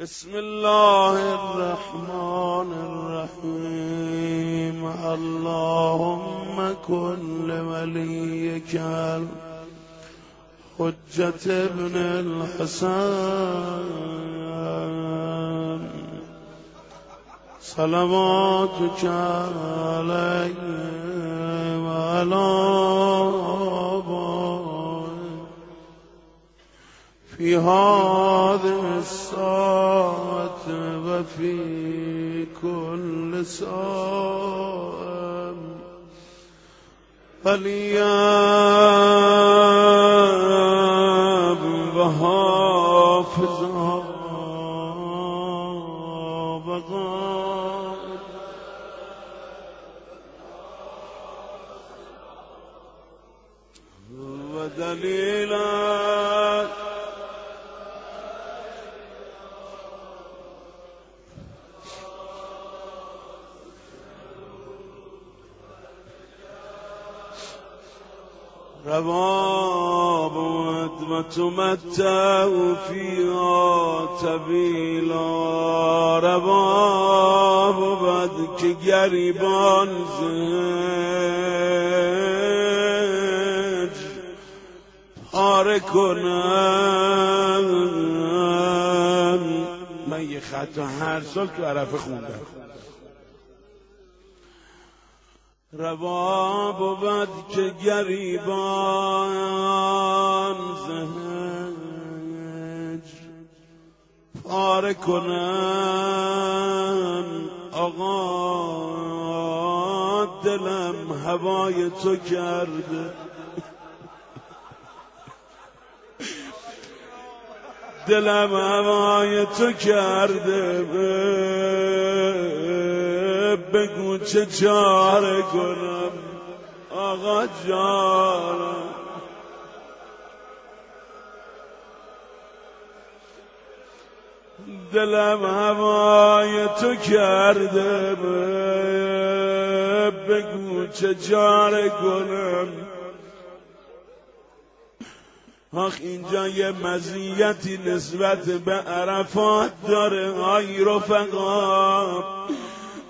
بسم الله الرحمن الرحيم. اللهم كن لوليك حجة ابن الحسن. صلواتك عليه وعلى في هذه الساعة وفي كل ساعة. فلياب وحافظها وقال ودليلا رواب و تمتع فیها طویلا روا بود که گریبان زج پاره کنن من یه خط هر سال تو عرفه خوندم. روا بود که گریبان زهج. پاره کنن آقا دلم هوای تو کرده. دلم هوای تو کرده. بگو چه چاره کنم آقا جانم. دلم هوای تو کرده بگو چه جاره کنم آخ اینجا یه مزیتی نسبت به عرفات داره. آی رفقا.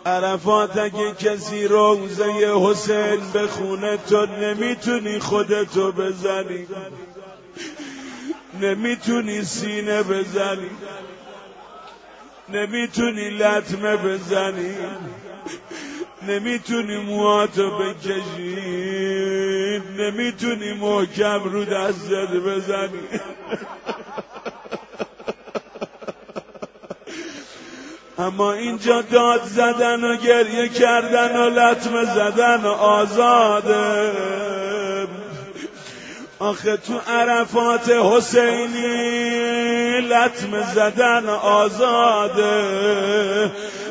عرفات اگه کسی روزه حسین بخونه تو نمی‌تونی خودتو بزنی. نمی‌تونی سینه بزنی. نمی‌تونی لطمه بزنی. نمی‌تونی موهاتو بکشی. نمی‌تونی محکم رو دستت بزنی. اما اینجا داد زدن و گریه کردن و لطمه زدن آزاده. آخه تو عرفات حسینی لطمه زدن آزاده.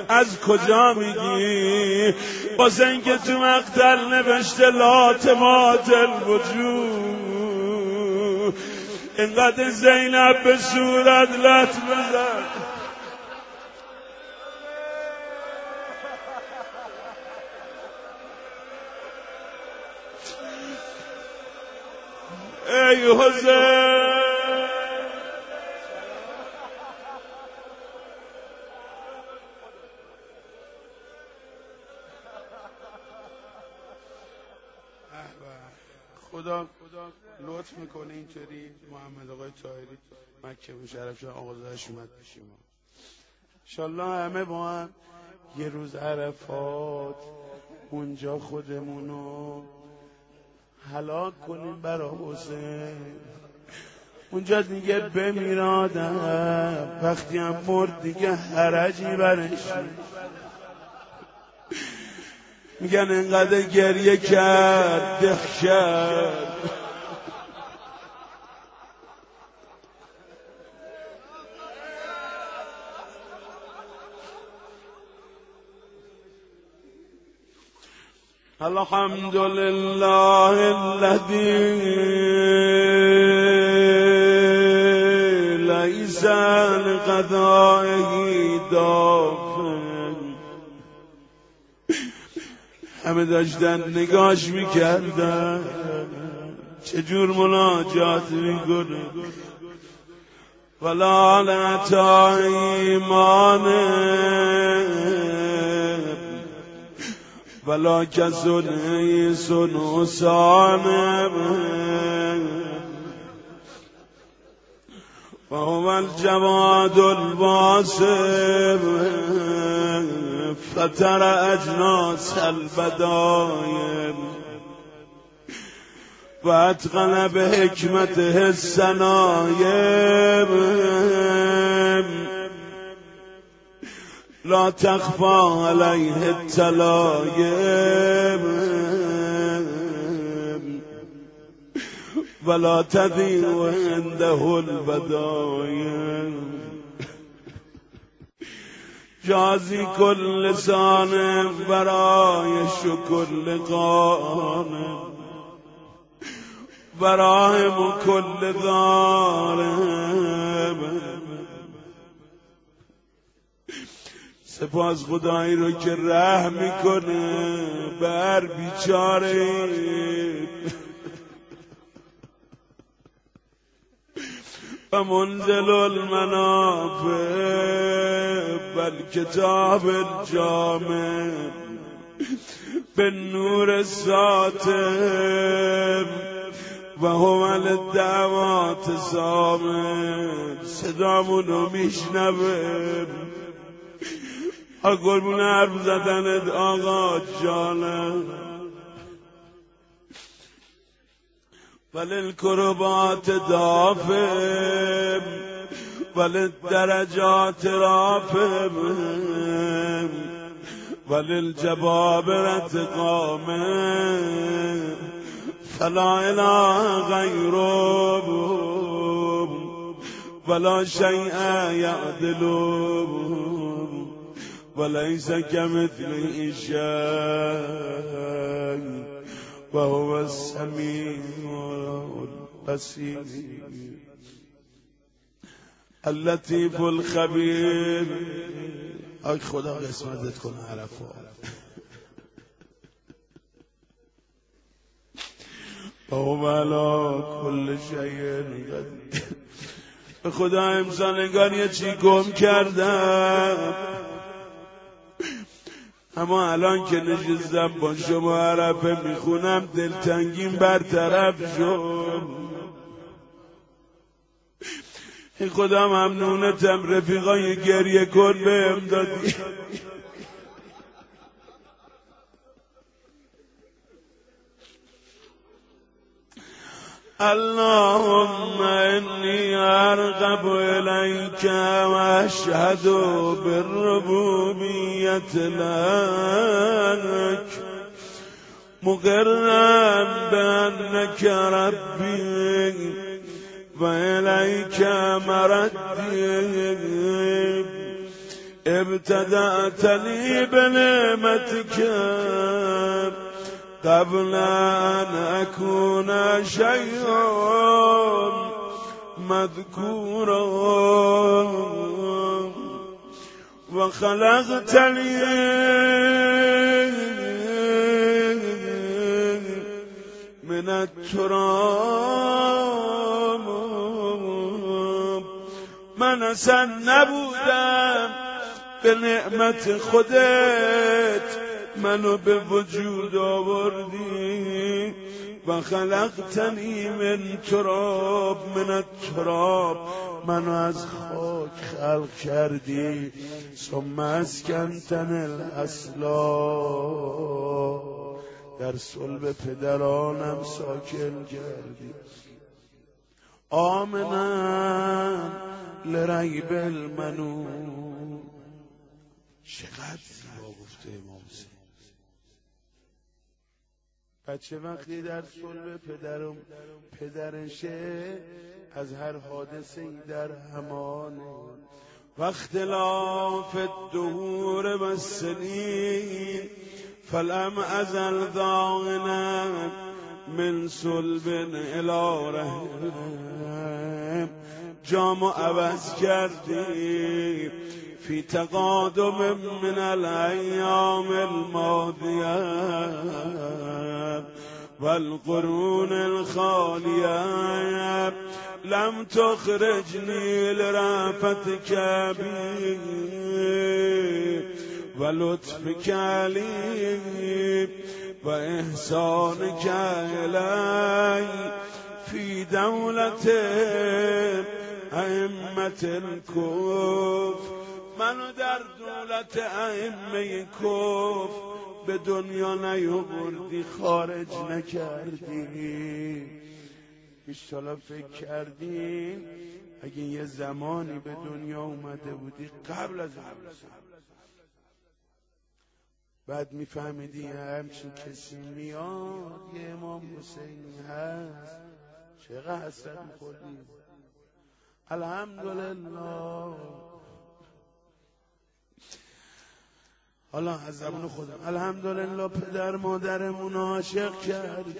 از کجا میگی؟ واسه اینکه تو مقتل نوشته لاتمات الوجود اینقدر زینب به صورت لطمه زد. ای حسین خدا لطف می‌کنه اینطوری محمد آقای تایری مکه مشرف شد آقازش اومد پیش ما. همه با هم یه روز عرفات اونجا خودمونو هلاک کنیم برا حسین. اونجا دیگه بمیرادم. وقتی هم مرد دیگه حرجی برش میگن انقدر گریه کرد دخ کرد. الحمد لله الذي ليس لقضائه دافع همه داشتن نگاش می‌کردن. چجور مناجات می‌کنه؟ ولا لتا ایمان ولا کسون ایسون حسانم وهو الجواد الباسم فتر اجناس البدایم و اتقن به حکمته السنایم لا تخفى عليه التلایم ولا تضيع عنده البدایم جازی کل لسان برای شکل قانم براهم کل ظالم سپاس خدایی رو که رحم می‌کنه. بر بیچاره. و منزل المنافع بل کتاب الجامع به نور ساتم و هو الدعوات سامن صدامونو میشنوه قربون حرف زدنت آقا جانم. وللکربات دافم وللدرجات رافم. وللجبابرة قامم. فلا اله غیره ولا شیء یعدل وليس كمثله شيء وهو السميع البصير. اللطيف الخبير ای خدا قسمتت کنه عرفا. وهو على كل شيء به خدا امسال انگار یه چی گم کردم؟ اما الان که نشستم با شما عرفه می‌خونم دلتنگیم برطرف شد. خدا ممنونتم رفیقای گریه کن به امدادی اللهم إني أرغب إليك وأشهد بالربوبية لك مقرا بأنك ربي وإليك مردي. ابتدأت لي بنعمتك. قبل أن أكون شيئا مذكورا وخلقتني من التراب. من اصلا نبودم به نعمت خودت. منو به وجود آوردی و خلقتنی من تراب من تراب. منو از خاک خلق کردی. ثم اسکنتن الاصلا. در صلب پدرانم ساکن کردی. آمنا لریب المنون. چقدر زیبا گفته امام. بچه وقتی در صلب پدرم پدرشه از هر حادثه ای در همانه. و اختلاف الدهور و سنین فلم ازل ضاغنا من صلب الى رحم. جامو عوض کردی في تقادم من الأيام الماضية والقرون الخالية لم تخرجني لرأفتك بي ولطفك علي وإحسانك إلي في دولة أئمة الكوف منو در دولت ائمه کف به دنیا نیاوردی خارج نکردی. ایشالا فکر کردی اگه یه زمانی به دنیا اومده بودی قبل از بعد میفهمیدی همچین کسی میاد یه امام حسینی هست. چقدر حسرت میخوردی؟ الحمدلله. حالا از زبان خودم. الحمدلله پدر مادرمون عاشق کردی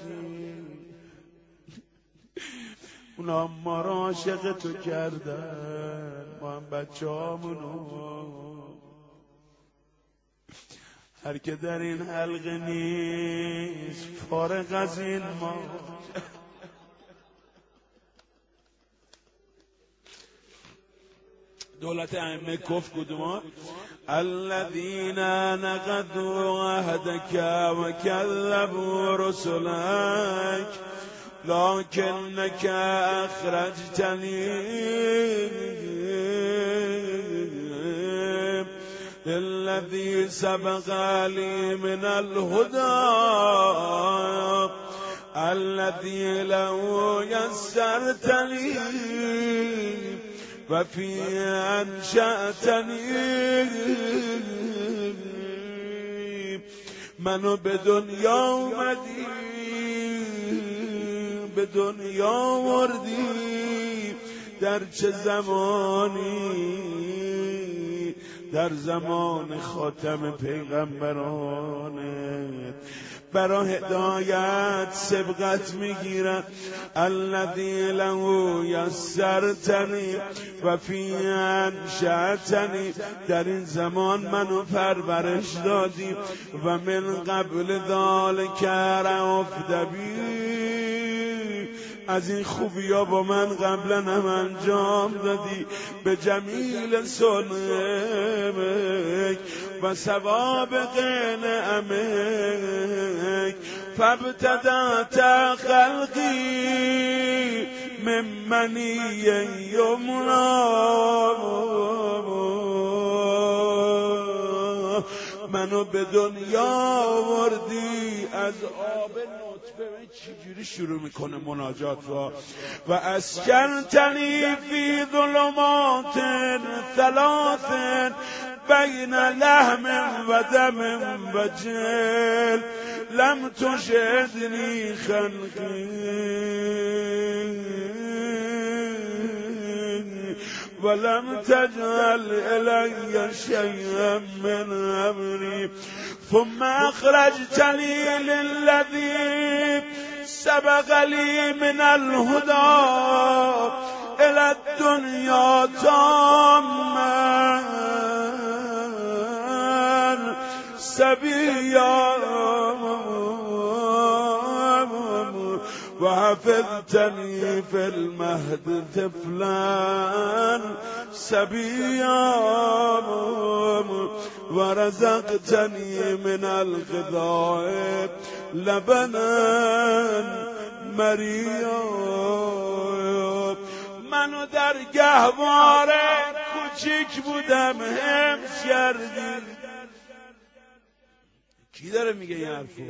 اونا ما را عاشق تو کردن. ما هم بچه هر که در این حلقه نیست فارغ از این ما. دولت ائمه کف کدوم الذين نقضوا عهدك وكذبوا رسلك لكنك أخرجتني الذي سبق لي من الهدى الذي لو يسرتني وفي أنشأتني منو به دنیا اومدی به دنیا وردی در چه زمانی در زمان خاتم پیغمبرانت برا هدایت سبقت می‌گیرن الذی له یسرتنی و فی انشأتنی. در این زمان منو پرورش دادی و من قبل ذالک رفت بی. از این خوبی ها با من قبلا هم انجام دادی. به جمیل سنمک و سوابق نعمک فابتدات خلقی ممنی یمنا. منو به دنیا وردی از آب نطفه چجوری شروع می‌کنه مناجات را و اسکنتنی فی ظلمات ثلاث بین لحم و دم و جل. لم تشهدنی خلقی ولم تجعل إلي شيئا من أمري ثم أخرجتني للذي سبق لي من الهدى إلى الدنيا تاما. سبيا وحفظتني في المهد طفلا سبيا ورزقتني من الغذاء لبنا مريا منو در گهواره کوچیک بودم همس کردی. کی داره میگه این حرفو؟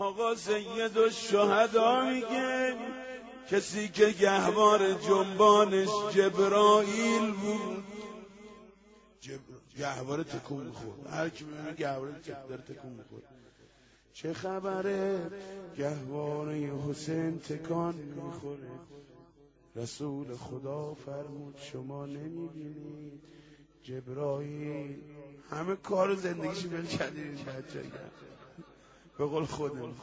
آقا سید و شهدا میگه کسی که گهوار جنبانش جبرائیل بود. گهوار تکون می‌خورد هر کی می‌بینه گهوار داره تکون می‌خورد چه خبره؟ گهواره حسین تکان می‌خوره. رسول خدا فرمود شما نمی‌بینید. جبرائیل همه کار زندگیش بل کردید به قول خودم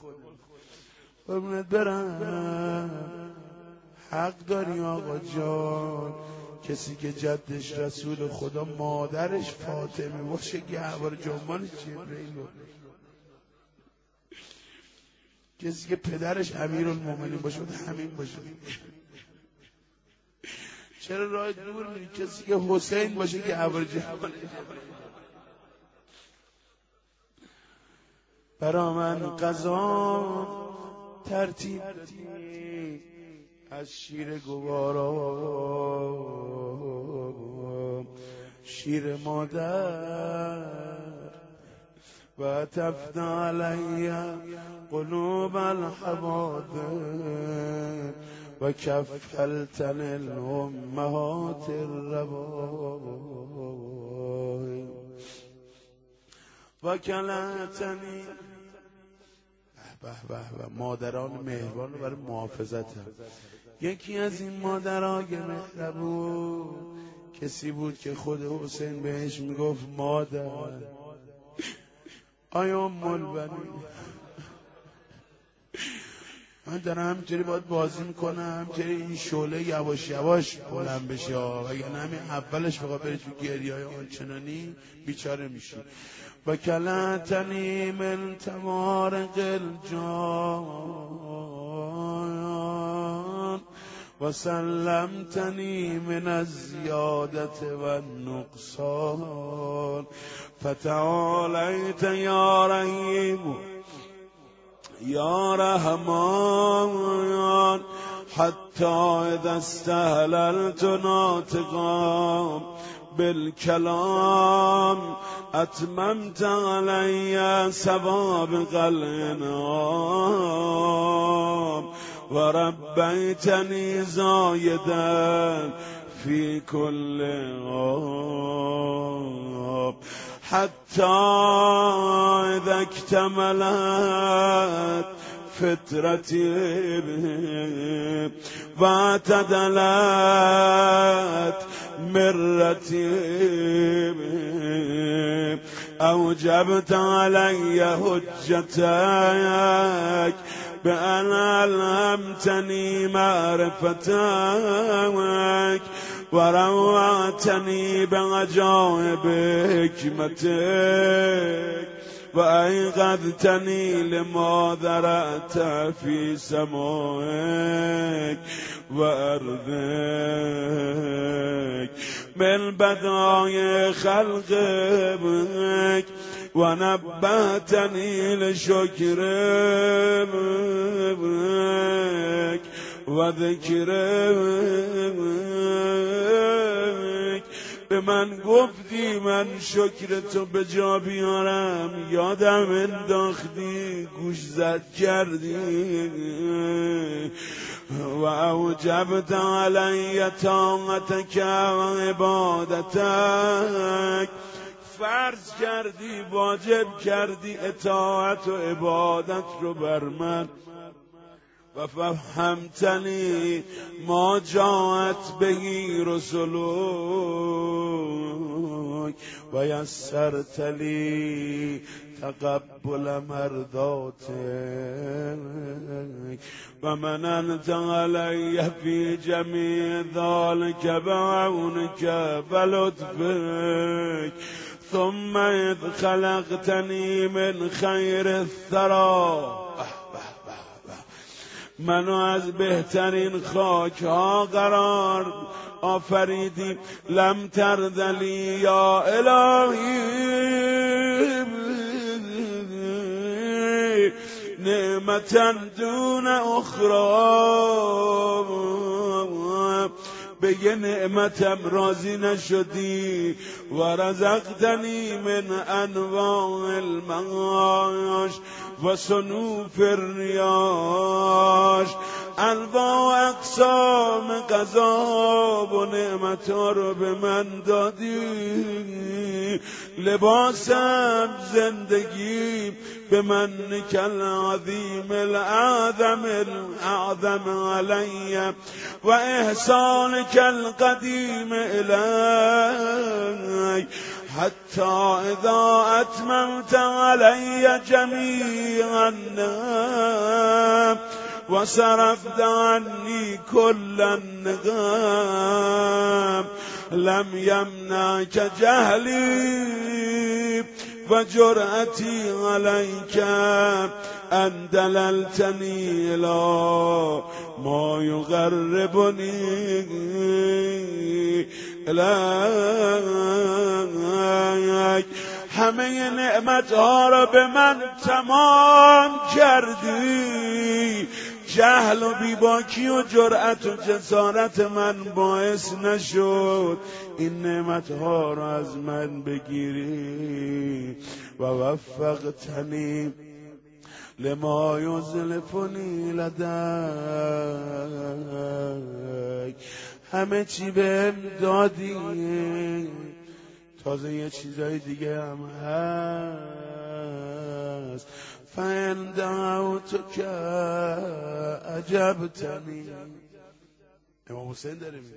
قربونت برم. حق داری آقا جان. کسی که جدش رسول خدا مادرش فاطمه باشه گهوار جنبانش جبرئیل کسی که پدرش امیر المومنین باشه همین باشه. چرا راه دور کسی که حسین باشه که عبر جهان برا من قضا ترتیب از شیر گوارا. شیر مادر. و تفت علی قلوب الحوادث. و کفلتن الامهات الربای و کلتنی به به مادران مهربان برای محافظت یکی از این مادرای مهربون کسی بود که خود حسین بهش می‌گفت مادر. آیا مل بنی من دارم همینطوری باید بازی می‌کنم همینطوری این شعله یواش یواش بلند بشه و یعنی همین اولش بخواه بری تو گریه های آنچنانی بیچاره میشی. و کلتنی من تمارق الجان. و سلمتنی من الزیادت و النقصان. فتعالیت یا رحیم. یا رحمان حتی اذا استهللت ناطقا بالكلام اتممت علی سوابق الانعام وربيتني زايدا في كل عام. حتى إذا اكتملت فترتي واعتدلت مرتي أوجبت علي هجتك بأن ألهمتني معرفتك وروعتني بعجائب حكمتك وأيقظتني لما ذرأت في سمائك وأرضك من بداية خلقك ونبهتني لشكرك وذكرك به من گفتی من شکر تو به جا بیارم. یادم انداختی گوش زد کردی. و اوجبت علی طاقتک و عبادتک. فرض کردی واجب کردی اطاعت و عبادت رو بر من. و فهمتنی ما جاعت بهی رسولوک و یسرت لی تقبل مرضاتك و من انت علی فی جمیع ذلك بعونك بلطفك ثم اذ خلقتنی من خیر الثرا منو از بهترین خاک ها قرار. آفریدی لم تردلی یا الهی. نعمتا دون اخرى به یه نعمتم راضی نشدی. و رزقتنی من انواع المعاش. و سنوف الریاش انواع اقسام قضا و نعمت رو به من دادی. لباسم زندگی به من کل عظیم الاعظم الاعظم علی و احسان کل قدیم الی حتى إذا أتممت علي جميع النعم وصرفت عني كل النغام. لم يمنعك جهلي وجرأتي عليك أن دللتني إلى ما يغربني. إليك همه نعمت ها را به من تمام کردی. جهل و بیباکی و جرأت و جسارت من باعث نشد. این نعمت ها را از من بگیری. و وفقتنی لما یزلفنی لدک همه چی به دادی. تازه یه چیزای دیگه هم هست. فین تو که عجبتنی امام حسین داره میگه.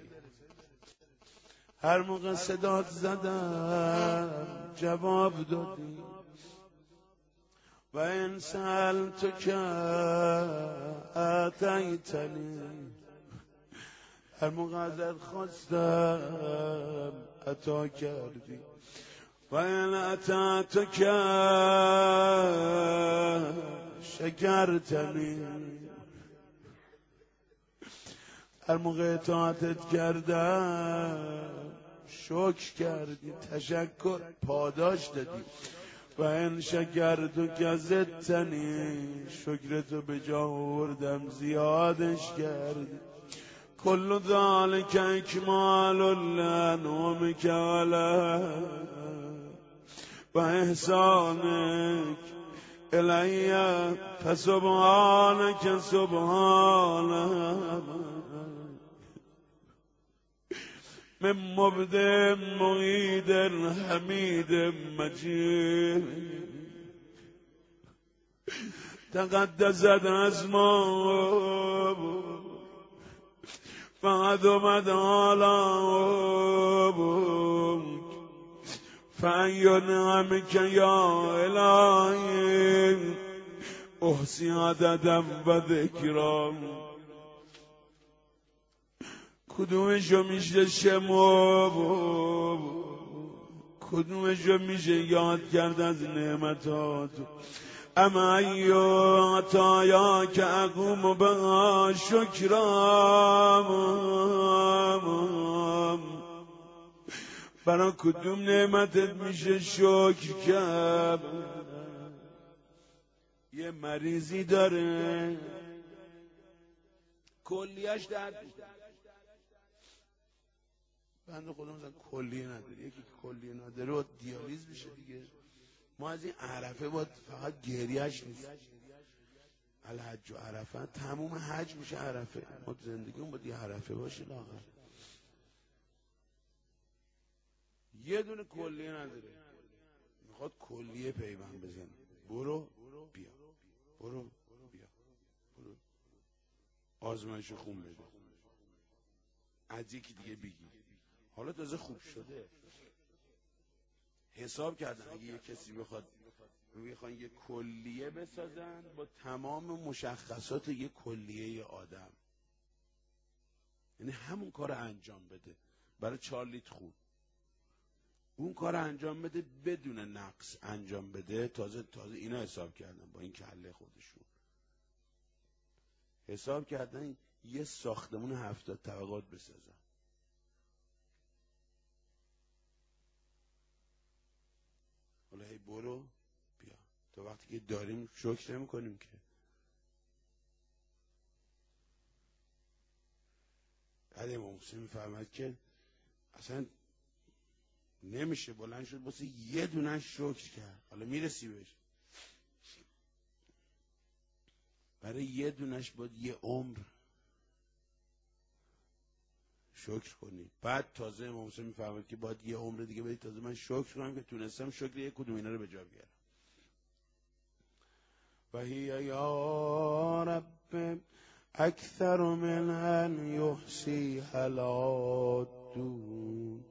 هر موقع صدات زدم جواب دادی. و این سال تو که اتیتنی هر موقع ازت خواستم عطا کردی و این عطا که شکرتنی هر موقع اطاعتت کردم شکر کردی تشکر پاداش دادی. و این شکر تو گزتنی شکرتو به جا آوردم زیادش کردی. کل ذلك اکمال لنعمك على و احسانک الی فسبحانك سبحانك من مبدع معید حمید مجید. تقدست اسماء فعظمت آلاؤك فأي نعمك يا إلهي أحصي عددا و کدومشو میشه شما کدومشو میشه یاد کرد از نعمتات اما ایو عطایا که اقوم به شکرام. برا کدوم نعمتت میشه شکر کرد؟ یه مریضی داره. کلیش درد بند خودم مثلا کلیه نداره. یکی کلیه نداره و دیالیز میشه دیگه. ما از این عرفه باید فقط گریهش نیست. الحج و عرفه. تموم حج میشه عرفه. ما زندگیمون باید یه عرفه باشه لاغر. یه دونه کلیه نداره. می‌خواد کلیه پیوند بزنه. برو بیا. برو بیا. برو. آزمایش خون بده. از یکی دیگه بگی حالا تازه خوب شده. حساب کردن. اگه یه کسی بخواد می‌خوان یه کلیه بسازن با تمام مشخصات یه کلیه آدم. یعنی همون کار انجام بده. برای چارلیت خون. اون کار انجام بده بدون نقص انجام بده. تازه تازه اینا حساب کردن با این کله خودشون. حساب کردن یه ساختمون هفتاد طبقات بسازن. حالا هی برو بیا. تا وقتی که داریم شکر نمی کنیم که. بعد امام حسین می‌فهمد که اصلا نمیشه بلند شد بسه یه دونه شکر کرد. حالا می‌رسی بهش برای یه دونش باید یه عمر شکر کنی. بعد تازه امام حسین می‌فهمد که باید یه عمر دیگه بدید تازه من شکر کنم که تونستم شکر یک کدوم اینا رو به جا بیارم. و هی یا رب اکثر من ان یحسی دون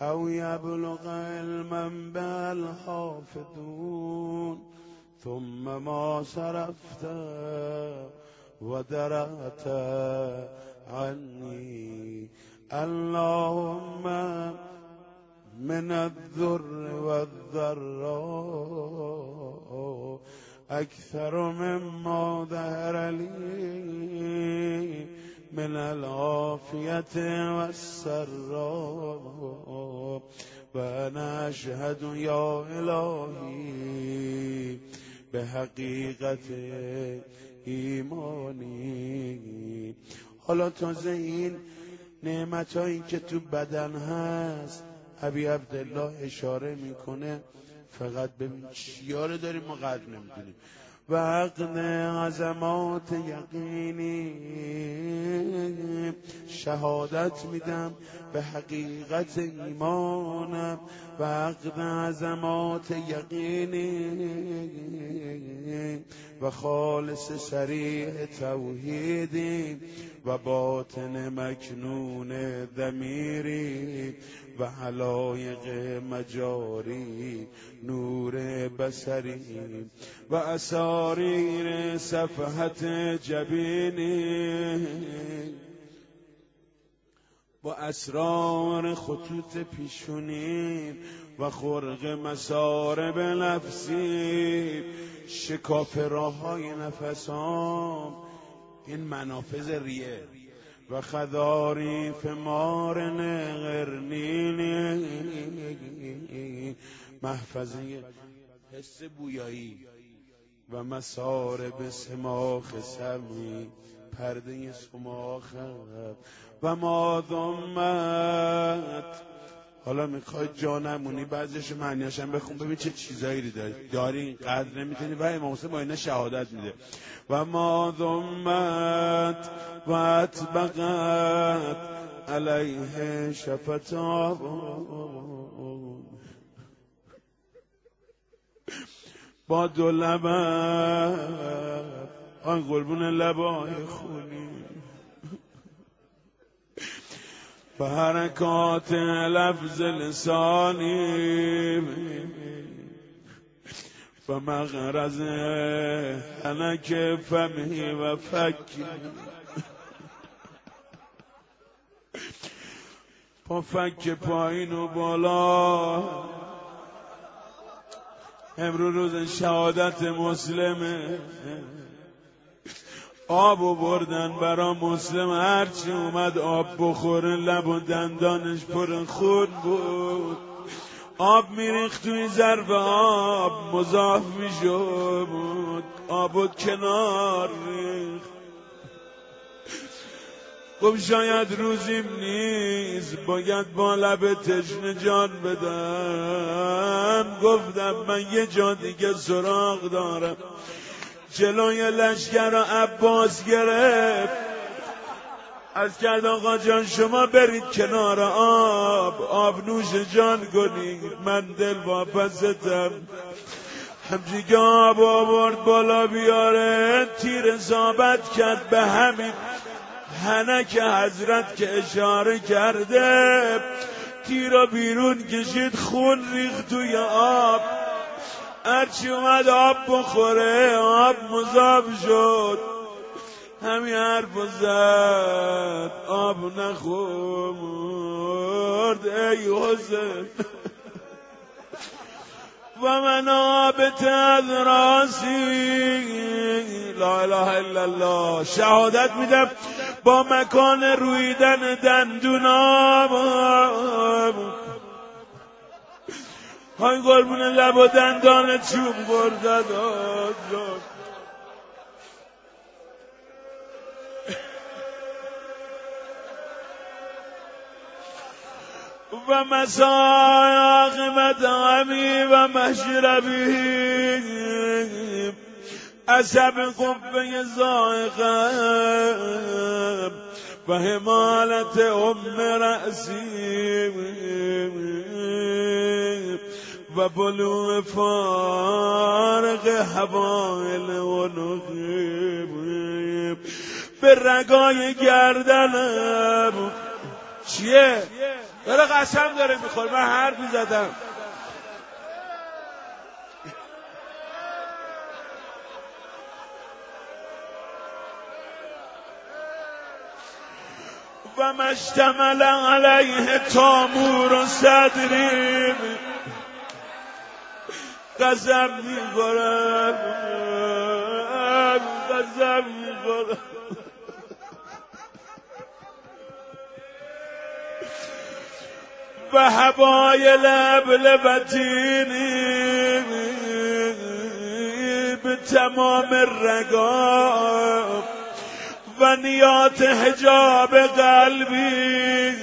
او یبلغ علما بالحافظون ثم ما صرفت و درعت عني. اللهم من الذر والضراء أكثر مما ظهر لي من العافية والسراء وأنا أشهد يا إلهي بحقیقت ایمانی حالا تازه این نعمت هایی که تو بدن هست ابی عبدالله اشاره می‌کنه فقط ببین چیاره داریم ما قدر نمی‌دونیم و عقل عظمات یقینی. شهادت میدم به حقیقت ایمانم. و عقد عظمات یقینی. و خالص سریع توحیدی. و باطن مکنون دمیری و حلایق مجاری نور بسری و اساریر صفحت جبینی با اسرار خطوط پیشونی و خرق مسارب لفظی شکاف راه های نفسام این منافذ ریه و خذاریف مارن قرنینی محفظه حس بویایی و مسارب سماخ سمی پرده سماخ و ما ضمت حالا می‌خوای جا نمونی بعضیش معنیاشم بخون ببین چه چیزایی داری. داری قدر نمی‌تونی. و امام حسین با اینا شهادت میده. و ما ضمت و اتبقت علیه شفتا با دو لبت آن قربون لبای خونی. و حرکات لفظ لسانی. و مغرز حنک فمهی و فکی با فک پایین و بالا. امرو روز شهادت مسلمه. آب و بردن برا مسلم هرچی اومد آب بخوره لب و دندانش پر خون بود. آب میریخت توی ظرف آب مضاف می‌شد. آب و کنار ریخت. خب شاید روزیم نیست باید با لب تشنه جان بدم. گفتم من یه جا دیگه سراغ دارم. جلوی لشکر و عباس گرفت. از کرد آقا جان شما برید کنار آب. آب نوش جان کنید. من دل واپستم همچی آب آورد بالا بیاره. تیر ثابت کرد به همین هنک حضرت که اشاره کرده. تیر بیرون کشید خون ریخت توی آب. هرچی اومد آب بخوره آب مذاب شد. همین حرف زد آب نخورد ای حسین. و من آب از راسی لا اله الا الله. شهادت میدم با مکان رویدن دندونام. های قربون لب و دندان چوب بردد و مساق مدامی و مشربی. عصب قبه زائقم و حمالت ام رأسی. و بلو فارق حوائل و نقیب. به رگای گردنم. چیه؟ داره قسم داره میخور من حرفی زدم. و مشتمل علیه تامور و صدری قسم می‌خورم. قسم می‌خورم. و هوای لب لبتینی به تمام رگام و نیات حجاب قلبی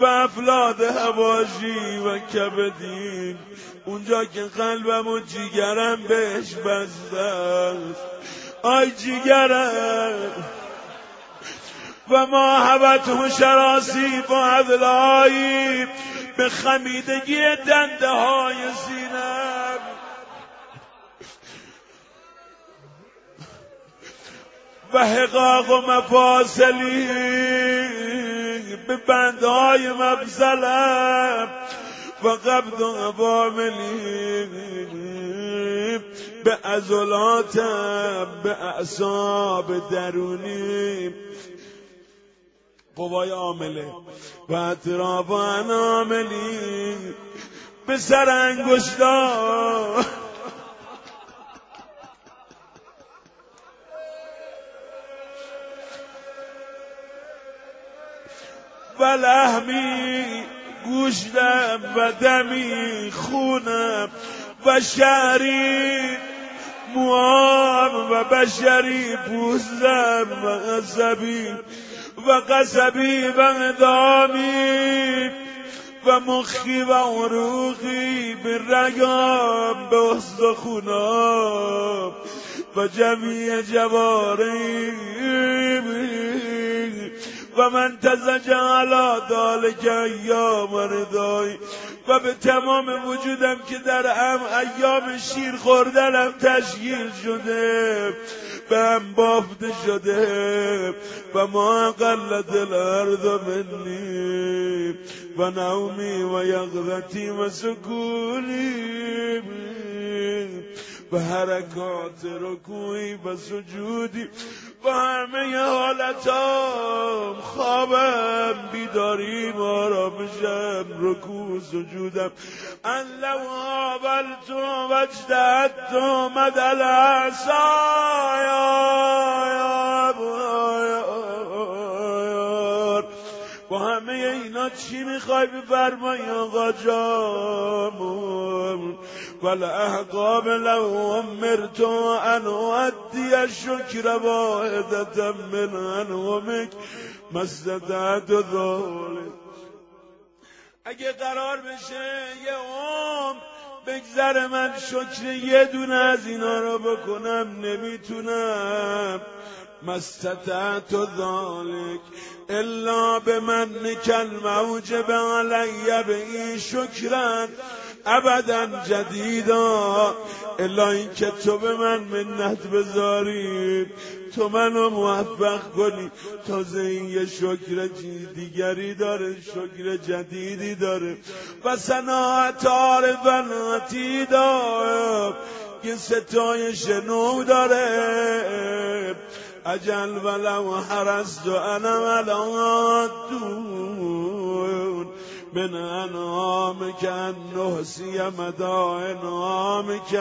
و افلاد هواشی و کبدین اونجا که قلبم و جیگرم بهش بسته آی جیگرم. و ما هبت شراسی با عدلایی به خمیدگی دنده های زینب. و حقاق و مفاصلی به بندهای مبزلم و قبض عواملی به ازولاتم به اعصاب درونی قوای عامله و اطراف اناملی به سر انگشتا و لحمی گوشتم و دمی خونم و موام و بشری پوزم و عصبی و قصبی و ادامی و مخی و عروقی به رگام به استخونام و جمعی جواری و من تزج علا دالک ایام ردای و به تمام وجودم که در ام ایام شیر خوردنم تشکیل شده به هم بافته شده و ما قلت الارض منی و نومی و یغذتی و سکونی و حرکات رکوعی و سجودی و همه حالتام خوابم بیداریم آرامشم رکوع سجودم ان لو آبلت و اجتهدت مدل با همه اینا چی می‌خوای بفرمایی آقا جامون والاحقاب لو امرت ان اؤدي الشكر واحدة من انومك ما استطعت ذلك اگه قرار بشه یه عمر بگذر من شکر یه دونه از اینا رو بکنم نمی‌تونم. مستطعت ذلك الا به من کل موجب علی به شکرن ابدا جدیدا الا این که تو به من منت بذاری. تو منو موفق کنی. تازه این یه شکر دیگری داره شکر جدیدی داره. و صناعت عارفناتی داره. یه ستایش نو داره. اجل ولو حرست انا ولا دون من انعامك ان نحسی مدا انعامك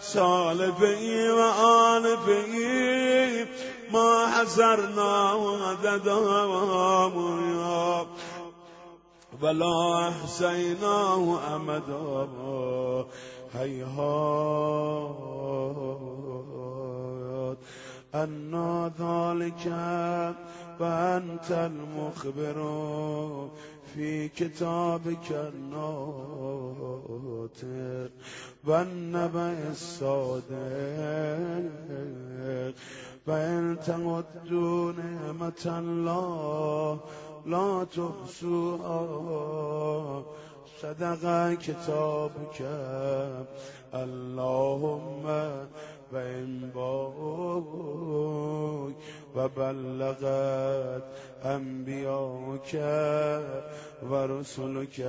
سالفی و آلفی ما حسرنا عددهم ولا احسیناه امدا. هیهات انا ذلك وانت المخبر في كتابك الناطق والنبأ الصادق. وإن تعدوا نعمة الله لا تحصوها. صدق كتابك. اللهم وإن باك وبلغت أنبياءك ورسلك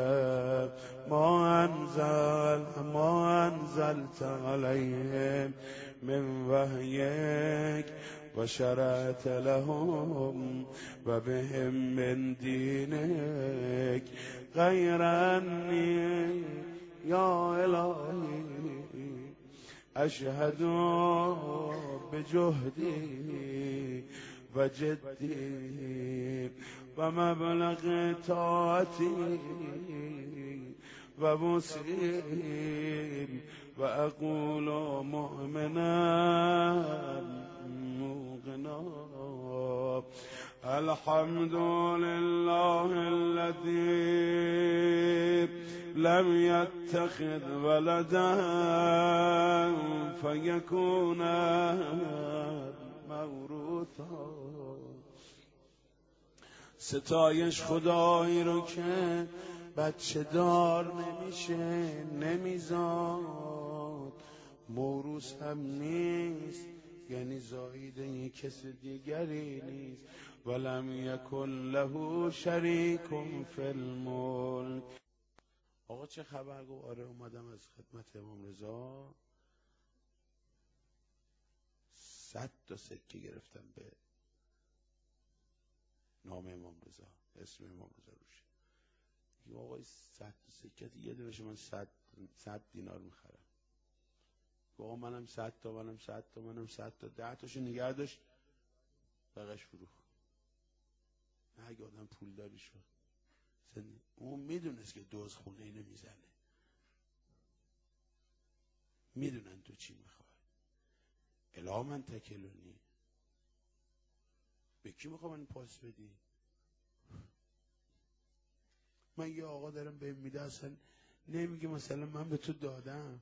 ما أنزل ما أنزلت عليهم من وحيك وشرعت لهم وبهم من دينك غير أني يا إلهي أشهد بجهدي وجدي ومبلغ طاعتي ومسلم وأقول مؤمنا موقنا الحمد لله الذي لم يتخذ ولدا فيكون موروثا ستایش خدایی رو که بچه دار نمیشه نمیزاد موروس هم نیست یعنی زاید یک کس دیگری نیست ولم یکن له شریک فی الملک. آقا چه خبر؟ گو آره اومدم از خدمت امام رضا. صد تا سکه گرفتم به نام امام رضا اسم امام رضا روشه یه آقای صد تا سکه یه دونش من صد صد دینار می‌خرم. آقا منم صد تا منم صد تا منم صد تا. ده تاشو نگه داشت. بقیش فروخت. نه اگه آدم پول داری شد اون می‌دونست که دوز خونه اینو می‌زنه. می‌دونن تو چی می‌خوای. الا من تکلونی. به کی می‌خوای من پاس بدی؟ من یه آقا دارم به میده اصلا نمیگه مثلا من به تو دادم.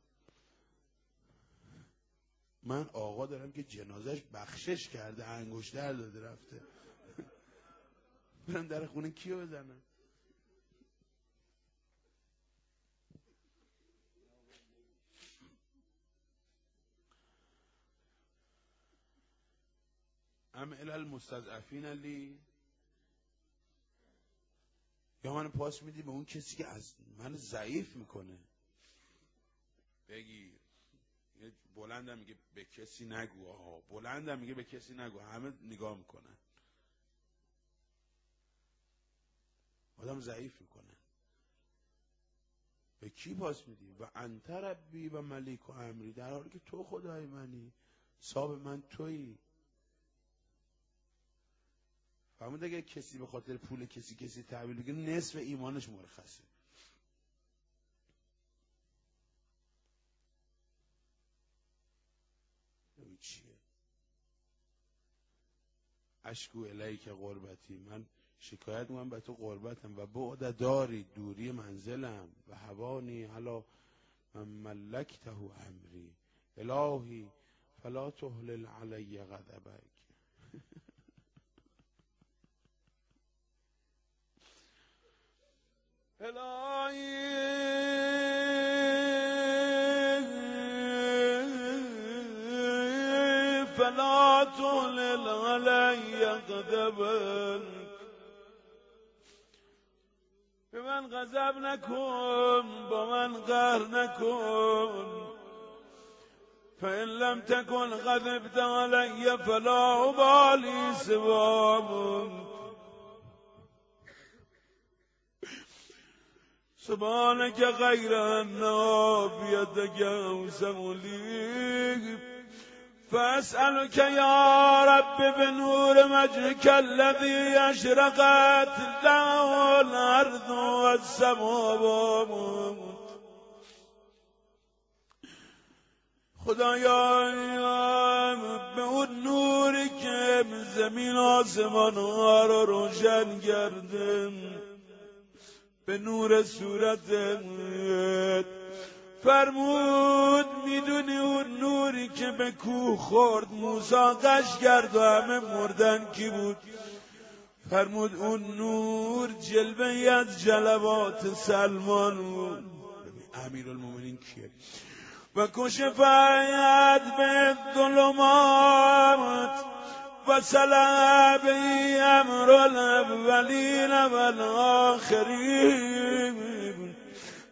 من آقا دارم که جنازش بخشش کرده انگشتر داده رفته. برم در خونه کیو بزنم ام المستضعفین لی. یا من پاس میدی به اون کسی که از من ضعیف می‌کنه. بگیر بلندم میگه به کسی نگو آها بلندم میگه به کسی نگو. همه نگاه می‌کنن. آدم ضعیف می‌کنه. به کی پاس میدی؟ و انت ربی و ملیک و امری. در حالی که تو خدای منی. صاحب من تویی. فهمید اگه کسی به خاطر پول کسی کسی تحویل بگیره نصف ایمانش مرخصه. چیه اشکو الی که قربتی. من شکایت من به تو قربتم و بعد داری دوری منزلم و هوانی حالا من ملکته امری. الهی فلا تهلل علی غضبک. الهی فلا تهلل علی غضبک. به من غضب نکن با من قهر نکن. فإن لم تكن غضبت علي فلا أبالي سوامك سبحانك غير أنه بيدك أوسم لي فأسألك يا رب بنور مجهك الذي أشرقت له الأرض والسماوات خدایا به اون نوری که زمین آسمان ها رو روشن کردم به نور صورتت. فرمود می‌دونی اون نوری که به کوه خورد موسا قش کرد و همه مردن کی بود؟ فرمود اون نور جلوه از جلوات سلمان بود. امیر المومنین کیه؟ و کشفت به ظلمات و سلبی امر الاولین و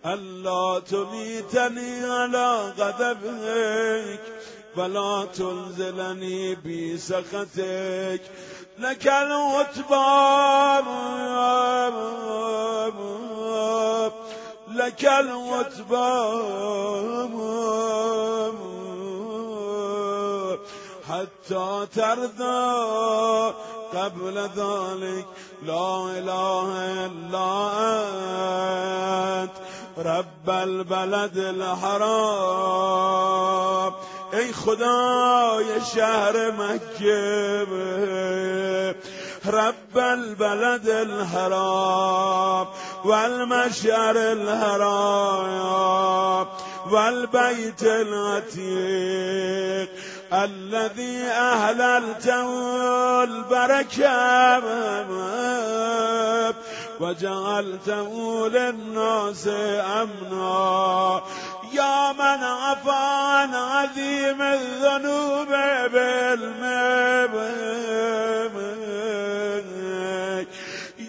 ألا تمیتنی علی غضبک ولا تنزلني بسخطك. لك العتبى لك العتبى حتى ترضى قبل ذلك لا إله إلا أنت. رب البلد الحرام. ای خدای شهر مکه رب البلد الحرام والمشعر الحرام والبيت العتيق. الذي أهللته البركة. وجعلته للناس أمنا. يا من عفى عن عظيم الذنوب بالمبت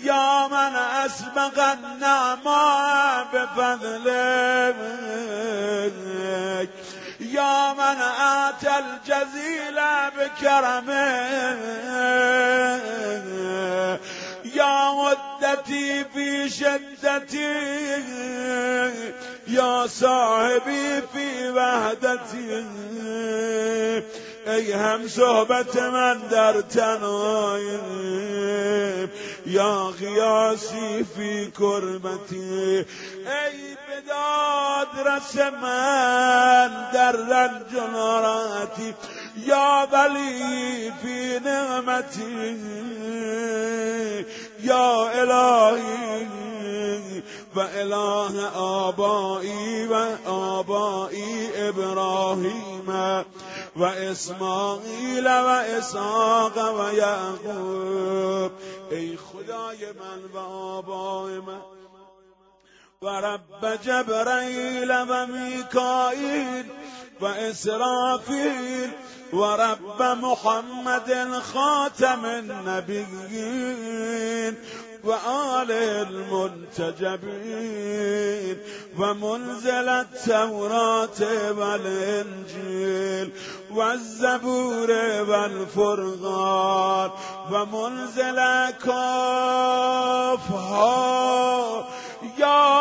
يا من أسبق النعماء بفضلك يا من آتى الجزيل بكرمه. يا مدتي في شدتي يا صاحبي في وحدتي ای هم صحبت من در تنایم یا غیاسی فی کربتی. ای بداد رس من در رنج و ناراحتی. ولی فی نعمتی یا الهی و اله آبایی و آبایی ابراهیم و اسماعیل و اسحاق و یعقوب ای خدای من و آبای من و رب جبرائیل و میکائیل و اسرافیل و رب محمد خاتم النبیین وآل المنتجبين ومنزل التوراة والإنجيل والزبور والفرقان ومنزل كافها يا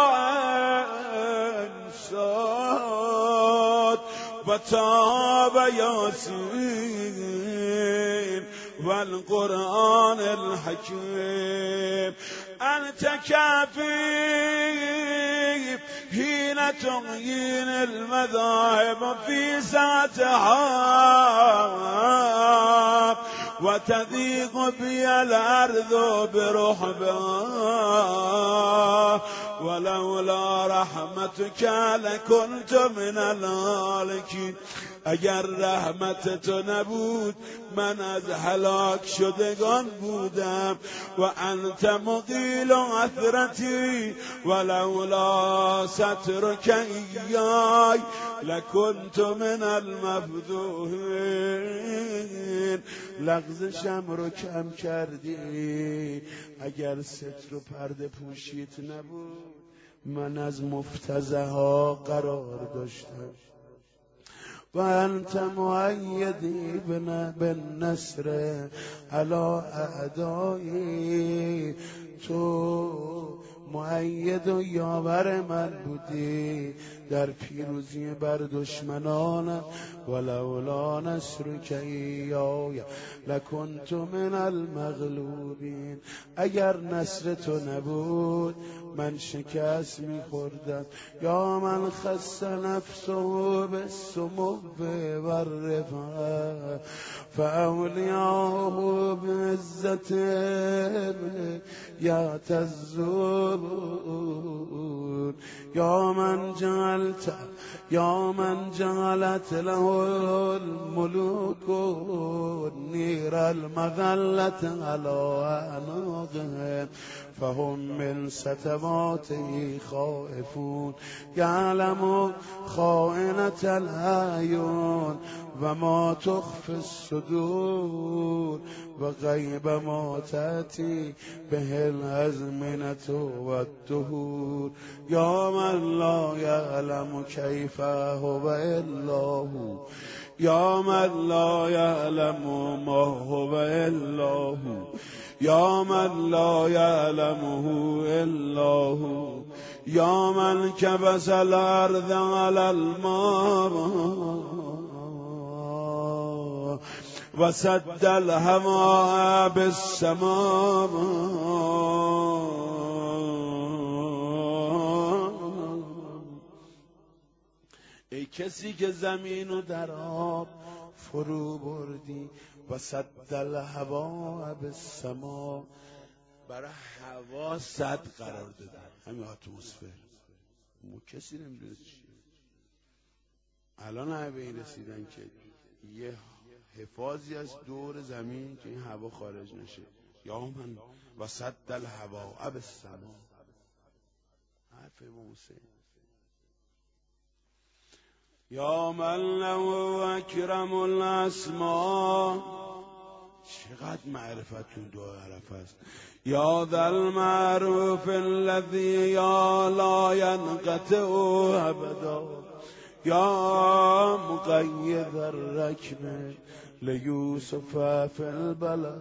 وتاب ياسين والقرآن الحكيم. أنت كافي حين تغيين المذاهب في ساعتها وتذيق بي الأرض برحبها ولولا رحمتك لكنت من الهالكين اگر رحمت تو نبود من از هلاک شدگان بودم. و انت مقیل اثرتی ولولا سترک ایای لکنت من المفضوحین. لغزشم رو کم کردی. اگر ستر و پرده پوشیت نبود من از مفتزه ها قرار داشتم. و انت معیدی بالنصر علا اعدایی تو معید و یاور من بودی در پیروزی بر دشمنانم ولولا نصرک ایای لکنت من المغلوبین. اگر نصر تو نبود من شکست میخوردم. یا من خست نفسه بالسمو والرفع فأولیاه بعزت یعتزون یا من جعلت یا من جعلت له الملوك نیر المغلت على أعناقهم فهم من ستواته خائفون. يعلم خائنة الأعين وما تخفي الصدور وغيب ما تأتي به الأزمنة والدهور يا من لا يعلم كيف هو هو. يا من لا يعلم ما هو إلا هو. يا من لا يعلمه إلا هو. يا من كبس الأرض على الماء. وسد الهواء بالسماء. کسی که زمین و در آب فرو بردی و صد الهوا بالسما. برای هوا صد قرار دادن. همین اتمسفر. مو کسی نمی‌دونه چیه. الان به این رسیدن که یه حفاظی از دور زمین که این هوا خارج نشه. یا من و صد الهوا بالسما. حرف امام حسین. یا من له اکرم الاسما چقدر معرفتون دو عرف است؟ یا ذا المعروف الذي یا لا ينقطع ابدا یا مقید الرکب لیوسف فی البلد.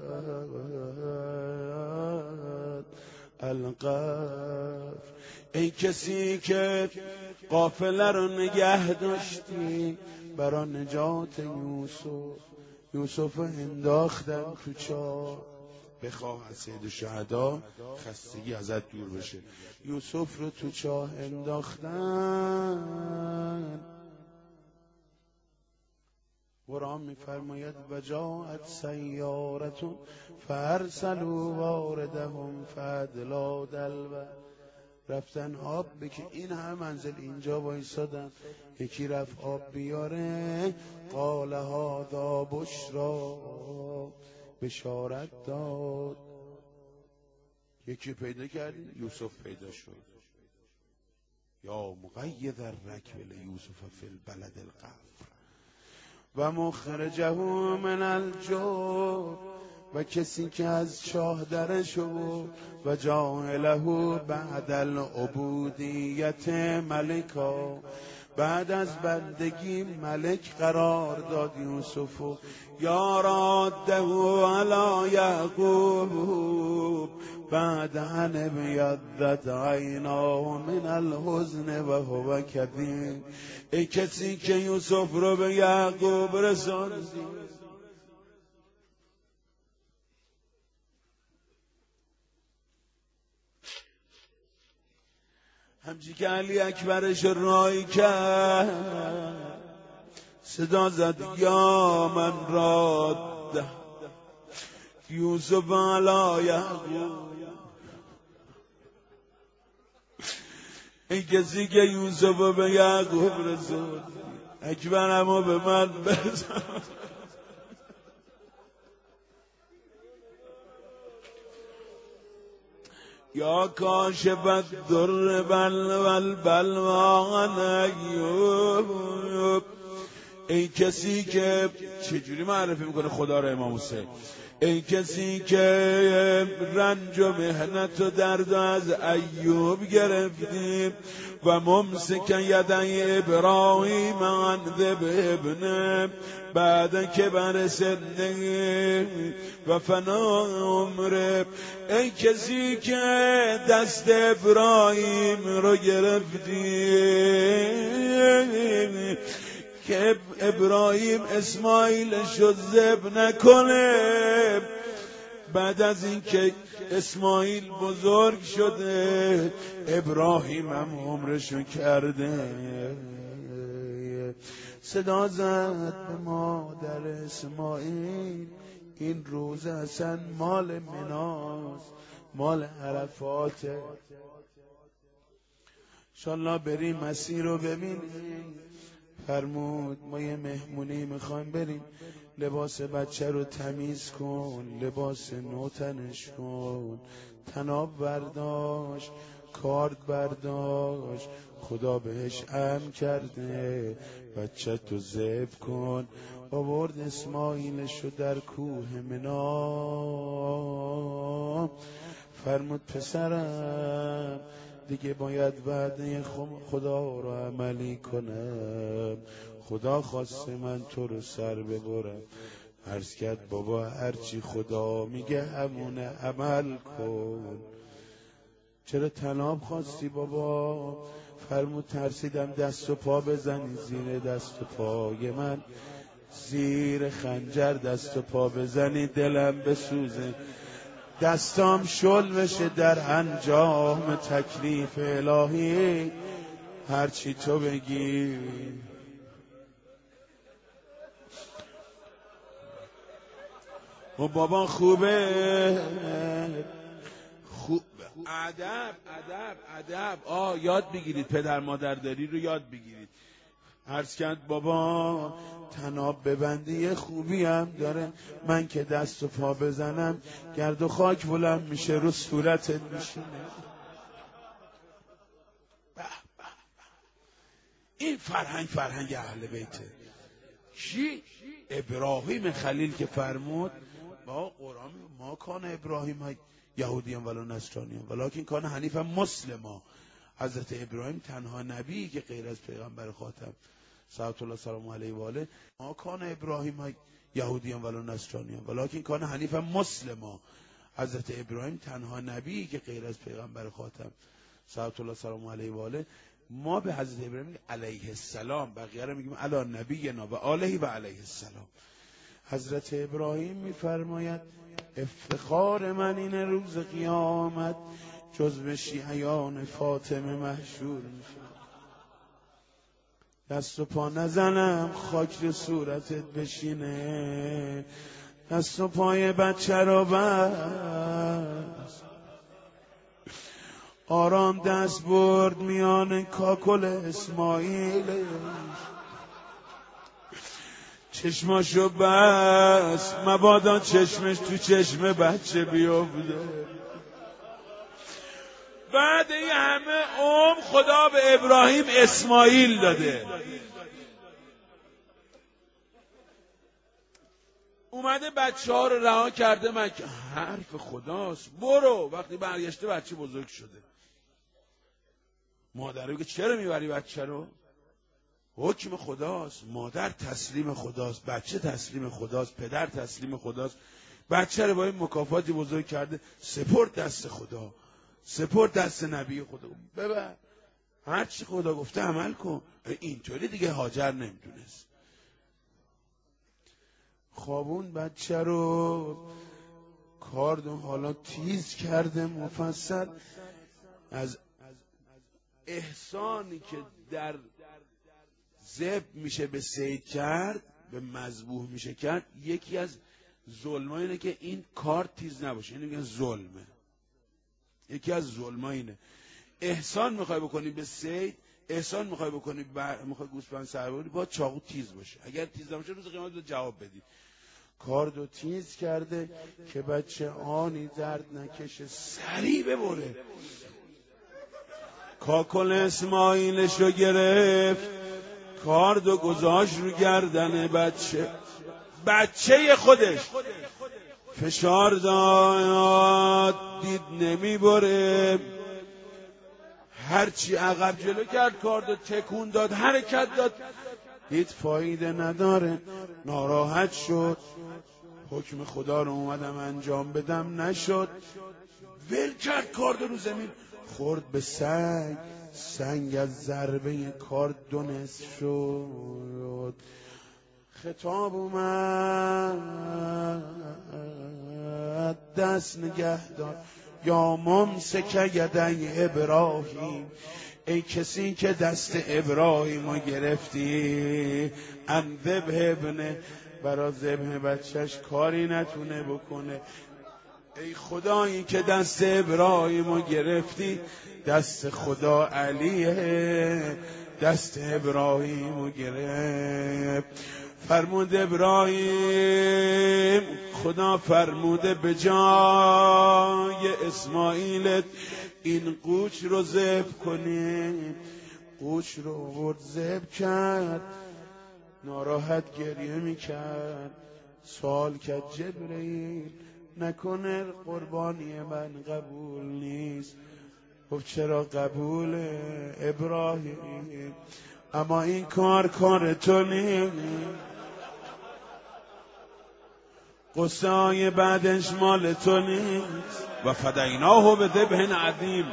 القف ای کسی که قافله رو نگه داشتی برا نجات یوسف؟ یوسف انداختن تو چاه بخواه از سید شهدا خستگی ازت دور بشه. یوسف رو تو چاه انداختن. قرآن میفرماید و جاعت سیارتون فرسلوا واردهم فادلا دلوه. رفتن آب بکن این هم منزل اینجا وایسادن. یکی رفت آب بیاره قال هذا بشرا. بشارت داد. یکی پیدا کردی یوسف پیدا شد. یا مقید الرکب یوسف فی البلد القفر. و مخرجه من الجور و کسی که از شاه درش بود و جاهله بعد العبودیت ملکا بعد از بندگی ملک قرار داد یوسف و یا راده علی یعقوب بعد ان بیدت عینا من الحزن و هو کذیم ای کسی که یوسف رو به یعقوب رساند همچی که علی اکبرش رای کرد صدا زد یا من راد یوسف علا یعقوب این کسی که یوسف به یعقوب رسول اکبرمو به من بزن. یا کاشفت در بل بل بلوان ایوب. ای کسی که چجوری معرفی می‌کنه خدا را امام حسین؟ ای کسی که رنج و مهنت و درد از ایوب گرفتیم و ممسک یدن ابراهیم عند ابن بعد که بر سنه و فنا عمره ای کسی که دست ابراهیم رو گرفتیم که ابراهیم اسماعیل شد زب نکنه بعد از اینکه اسماعیل بزرگ شده ابراهیم هم عمرشو کرده. صدا زد به مادر اسماعیل این روز اصلا مال مناست مال عرفاته انشالله بریم مسیر رو ببینیم. فرمود ما یه مهمونی می‌خوایم بریم. لباس بچه رو تمیز کن لباس نوتنش کن. تناب برداشت کارد برداشت. خدا بهش ام کرده. بچه تو زب کن. آورد اسماعیلش رو در کوه منا. فرمود پسرم دیگه باید وعده خدا رو عملی کنم. خدا خواسته من تو رو سر ببرم. عرض کرد بابا هرچی خدا میگه همونه عمل کن. چرا تناب خواستی بابا؟ فرمود ترسیدم دست و پا بزنی زیر دست و پای من. زیر خنجر دست و پا بزنی دلم بسوزه. دستام شل بشه در انجام تکلیف الهی. هرچی تو بگی. و بابا خوبه؟ خوب ادب ادب ادب. آ یاد بگیرید پدر مادرداری رو یاد بگیرید. عرض کرد بابا تناب ببندی خوبی هم داره. من که دست و پا بزنم گرد و خاک بلند میشه رو صورتت میشینه. این فرهنگ فرهنگ اهل بیته. چی؟ ابراهیم خلیل که فرمود با قرآن ما کان ابراهیم های یهودیان ولو نصرانیان. ولیکن کان حنیف مسلما. حضرت ابراهیم تنها نبی که غیر از پیغمبر خاتم. صلوات الله سلام علیه و آله. ما کان ابراهیم یهودیان ولو نصرانیان. ولیکن کان حنیف مسلما. حضرت ابراهیم تنها نبی که غیر از پیغمبر خاتم. صلوات الله سلام علیه و آله. ما به حضرت ابراهیم علیه السلام. بقیه رو میگیم علی نبی و علیه و علیه السلام. حضرت ابراهیم میفرماید افتخار من این روز قیامت جزو شیعیان فاطمه محشور میشه دست و پا نزنم خاک صورتت بشینه. دست و پای بچه رو بست. آرام دست برد میان کاکل اسماعیل. چشماشو بس. مبادا چشمش تو چشم بچه بیفته. بعد این همه عمر خدا به ابراهیم اسماعیل داده. اومده بچه ها رو رها کرده. من حرف خداست. برو. وقتی برگشته بچه بزرگ شده. مادر که چرا می‌بری بچه رو؟ حکم خداست مادر تسلیم خداست بچه تسلیم خداست پدر تسلیم خداست. بچه رو با این مکافاتی بزرگ کرده سپرد دست خدا سپرد دست نبی خدا. ببر. هر چی خدا گفته عمل کن. اینطوری دیگه هاجر نمی‌دونست خوابون بچه رو کاردو حالا تیز کرده مفصل. از احسانی که در زب میشه به سید کرد به مذبوح میشه کرد. یکی از ظلم اینه که این کار تیز نباشه. اینه میگن ظلمه. یکی از ظلم اینه. احسان می‌خوای بکنی به سید احسان می‌خوای بکنی بر... می‌خوای گوسفند سر با چاقو تیز باشه. اگر تیز نباشه روز قیامت جواب بدی. کار دو تیز کرده که بچه آنی درد نکشه سریع ببره. کاکل اسماعیلش رو گرفت. کارد و گذاشت رو گردن بچه. بچه خودش. فشار داد دید نمی بره هرچی عقب جلو کرد کارد و تکون داد حرکت داد. دید فایده نداره. ناراحت شد. حکم خدا رو اومدم انجام بدم نشد. ول کرد کارد رو زمین. خورد به سنگ سنگ از ضربه کار دونست شد. خطاب اومد. دست نگه دار یا ممسک یدی ابراهیم. ای کسی که دست ابراهیم رو گرفتی. ان ابنه برا ذبح بچهش کاری نتونه بکنه. ای خدایی که دست ابراهیم رو گرفتی دست خدا علیه دست ابراهیم رو گرفت. فرمود ابراهیم خدا فرموده به جای اسماعیلت این قوچ رو زب کنی. قوچ رو برد زب کرد ناراحت گریه می‌کرد. سوال کرد جبرئیل نکنه قربانی من قبول نیست. گفت چرا قبول ابراهیم؟ اما این کار کار تو نیست قصه بعدش مال تو نیست و فدیناه به دبه عدیم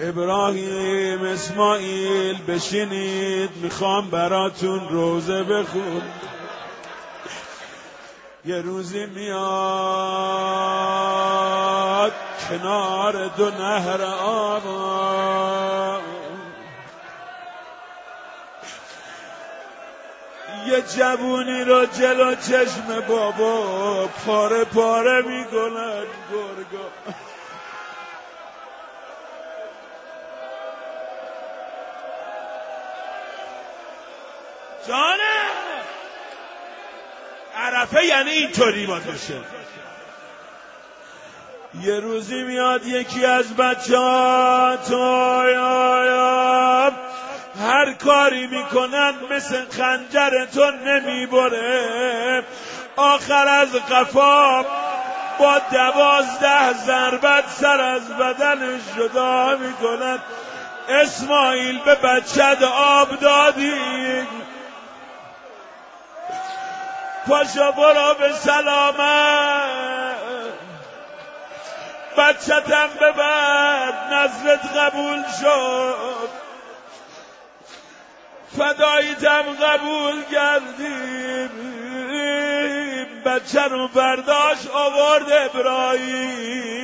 ابراهیم اسماعیل بشینید می‌خوام براتون روزه بخون. یه روزی میاد کنار دو نهر آب یه جوونی رو جلو چشم بابا پاره پاره می‌کنن گرگا. جانه عرفه یعنی اینطوری باید باشه یه روزی میاد یکی از بچه ها هر کاری می‌کنن مثل خنجر تو نمی‌بره. آخر از قفا با دوازده ضربت سر از بدنش جدا می‌کنن. اسماعیل به بچه آب دادی. پاشا برو به سلامت. بچتم ببر نظرت قبول شد. فداییتم قبول کردیم. بچه رو برداشت آورد ابراهیم.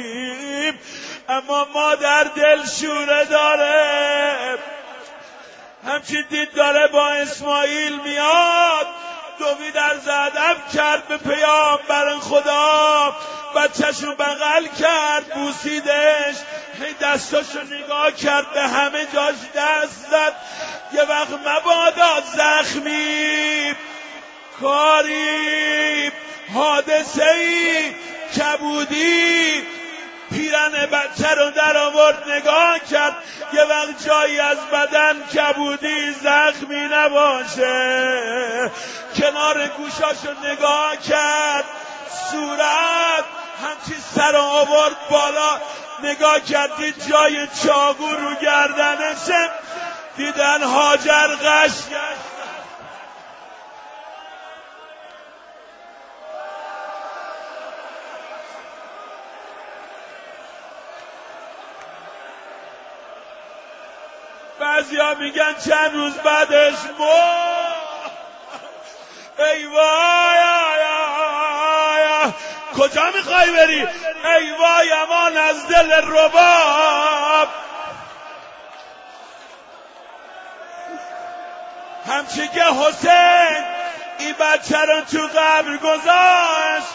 اما مادر دل شوره داره. همچین دید داره با اسماعیل میاد. دوی در زدم کرد به پیامبر خدا. بچهشو بغل کرد بوسیدش. هی دستاشو نگاه کرد به همه جاش دست زد. یه وقت مبادا زخمی. کاری حادثه ای کبودی. پیرن بچه رو در آورد نگاه کرد یه وقت جایی از بدن کبودی زخمی نباشه. کنار گوشاشو نگاه کرد صورت همچی سر آورد بالا. نگاه کردی جای چاگو رو گردنشه. دیدن هاجر غش بعضیا میگن چند روز بعدش مو ای وای کجا می‌خوای بری؟ ای وای امان از دل رباب. همچی که حسین این بچه رو تو قبر گذاشت.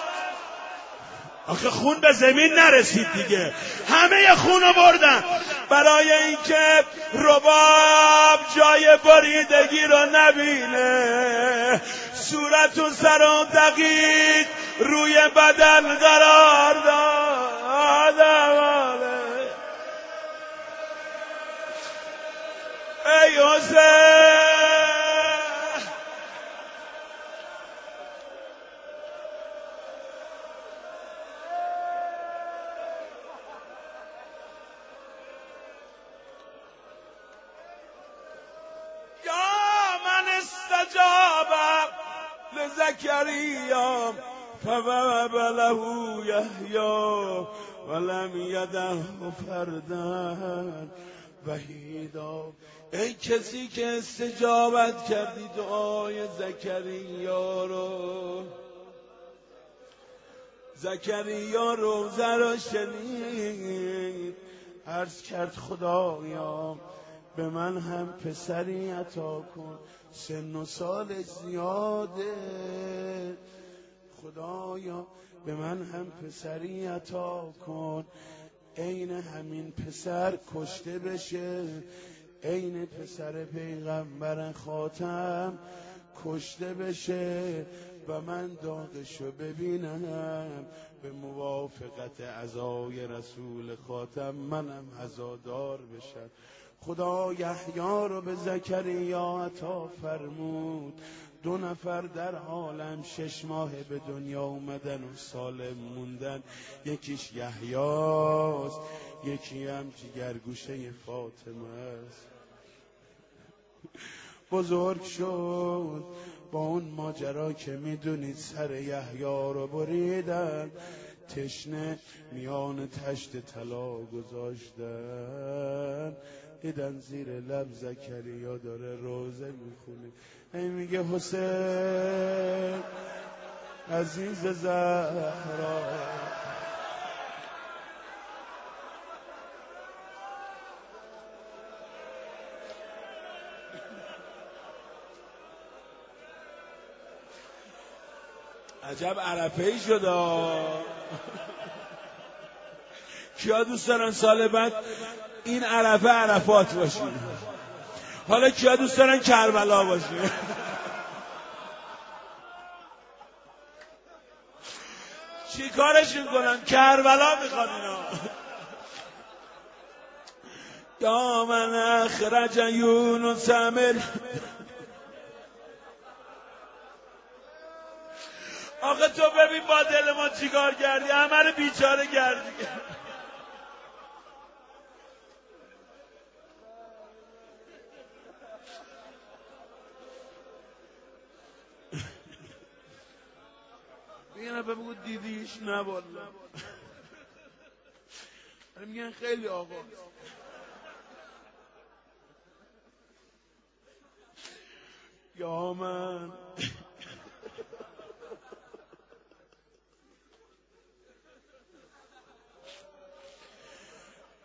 آخه خون به زمین نرسید دیگه. همه خون رو بردن. برای اینکه رباب جای بریدگی رو نبینه. صورت و سر و دقیق روی بدن قرار داد ای حسین. زكريا فوهب له يحيى ولم يده فردا وحیدا. ای کسی که استجابت کردی دعای زکریا رو زکریا رو زرا شنید عرض کرد خدایا به من هم پسری عطا کن. سن و سال زیاده. خدایا به من هم پسری عطا کن. عین همین پسر کشته بشه. عین پسر پیغمبر خاتم کشته بشه. و من داغشو ببینم. به موافقت ازای رسول خاتم منم عزادار بشم. خدا یحیی رو به زکریا عطا فرمود. دو نفر در عالم شش ماه به دنیا اومدن و سالم موندن. یکیش یحیاست یکی هم جگرگوشه فاطمه است. بزرگ شد با اون ماجرا که می‌دونید سر یحیا رو بریدن تشنه میان تشت طلا گذاشتن. دیدن زیر لب زکریا داره روزه می‌خونه. ای میگه حسین عزیز زهرا. عجب عرفه ای شد کیا دوست دارن سال بعد این عرفه عرفات باشیم حالا کیا دوست دارن کربلا باشیم چی کارشون کنن؟ کربلا می‌خوان اینا. یا من اخرج یونس من آقا تو ببین با دل ما چیکار کردی؟ همه رو بیچاره کردی یه بگو دیدیش نه والا میگن خیلی آقا. یا من.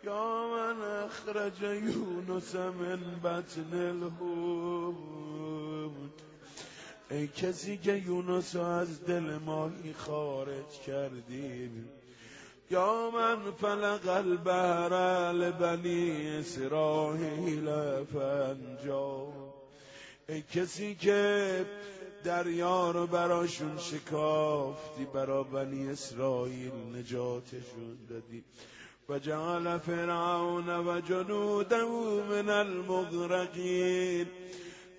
یا من اخرج یونس من بطن الهود ای کسی که یونس از دل ماهی خارج کردی یا من فلق البهر لبنی اسرائیل فنجا ای کسی که دریا رو براشون شکافتی برا بنی اسرائیل نجاتشون دادی. و جعل فرعون و جنوده من المغرقین.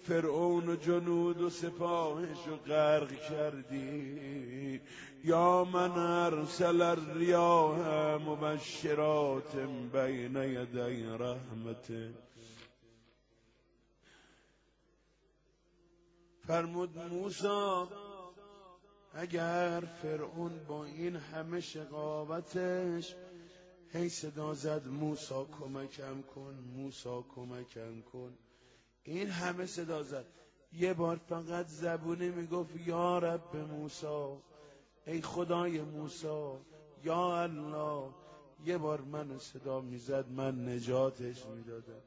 فرعون و جنود و سپاهش غرق کردی. یا من ارسل الریاح مبشرات بین یدی رحمته فرمود موسی اگر فرعون با این همه شقاوتش هی صدا زد موسا کمکم کن موسا کمکم کن. این همه صدا زد. یه بار فقط زبونی می‌گفت یا رب موسا ای خدای موسا یا الله. یه بار من صدا می‌زد من نجاتش می‌دادم.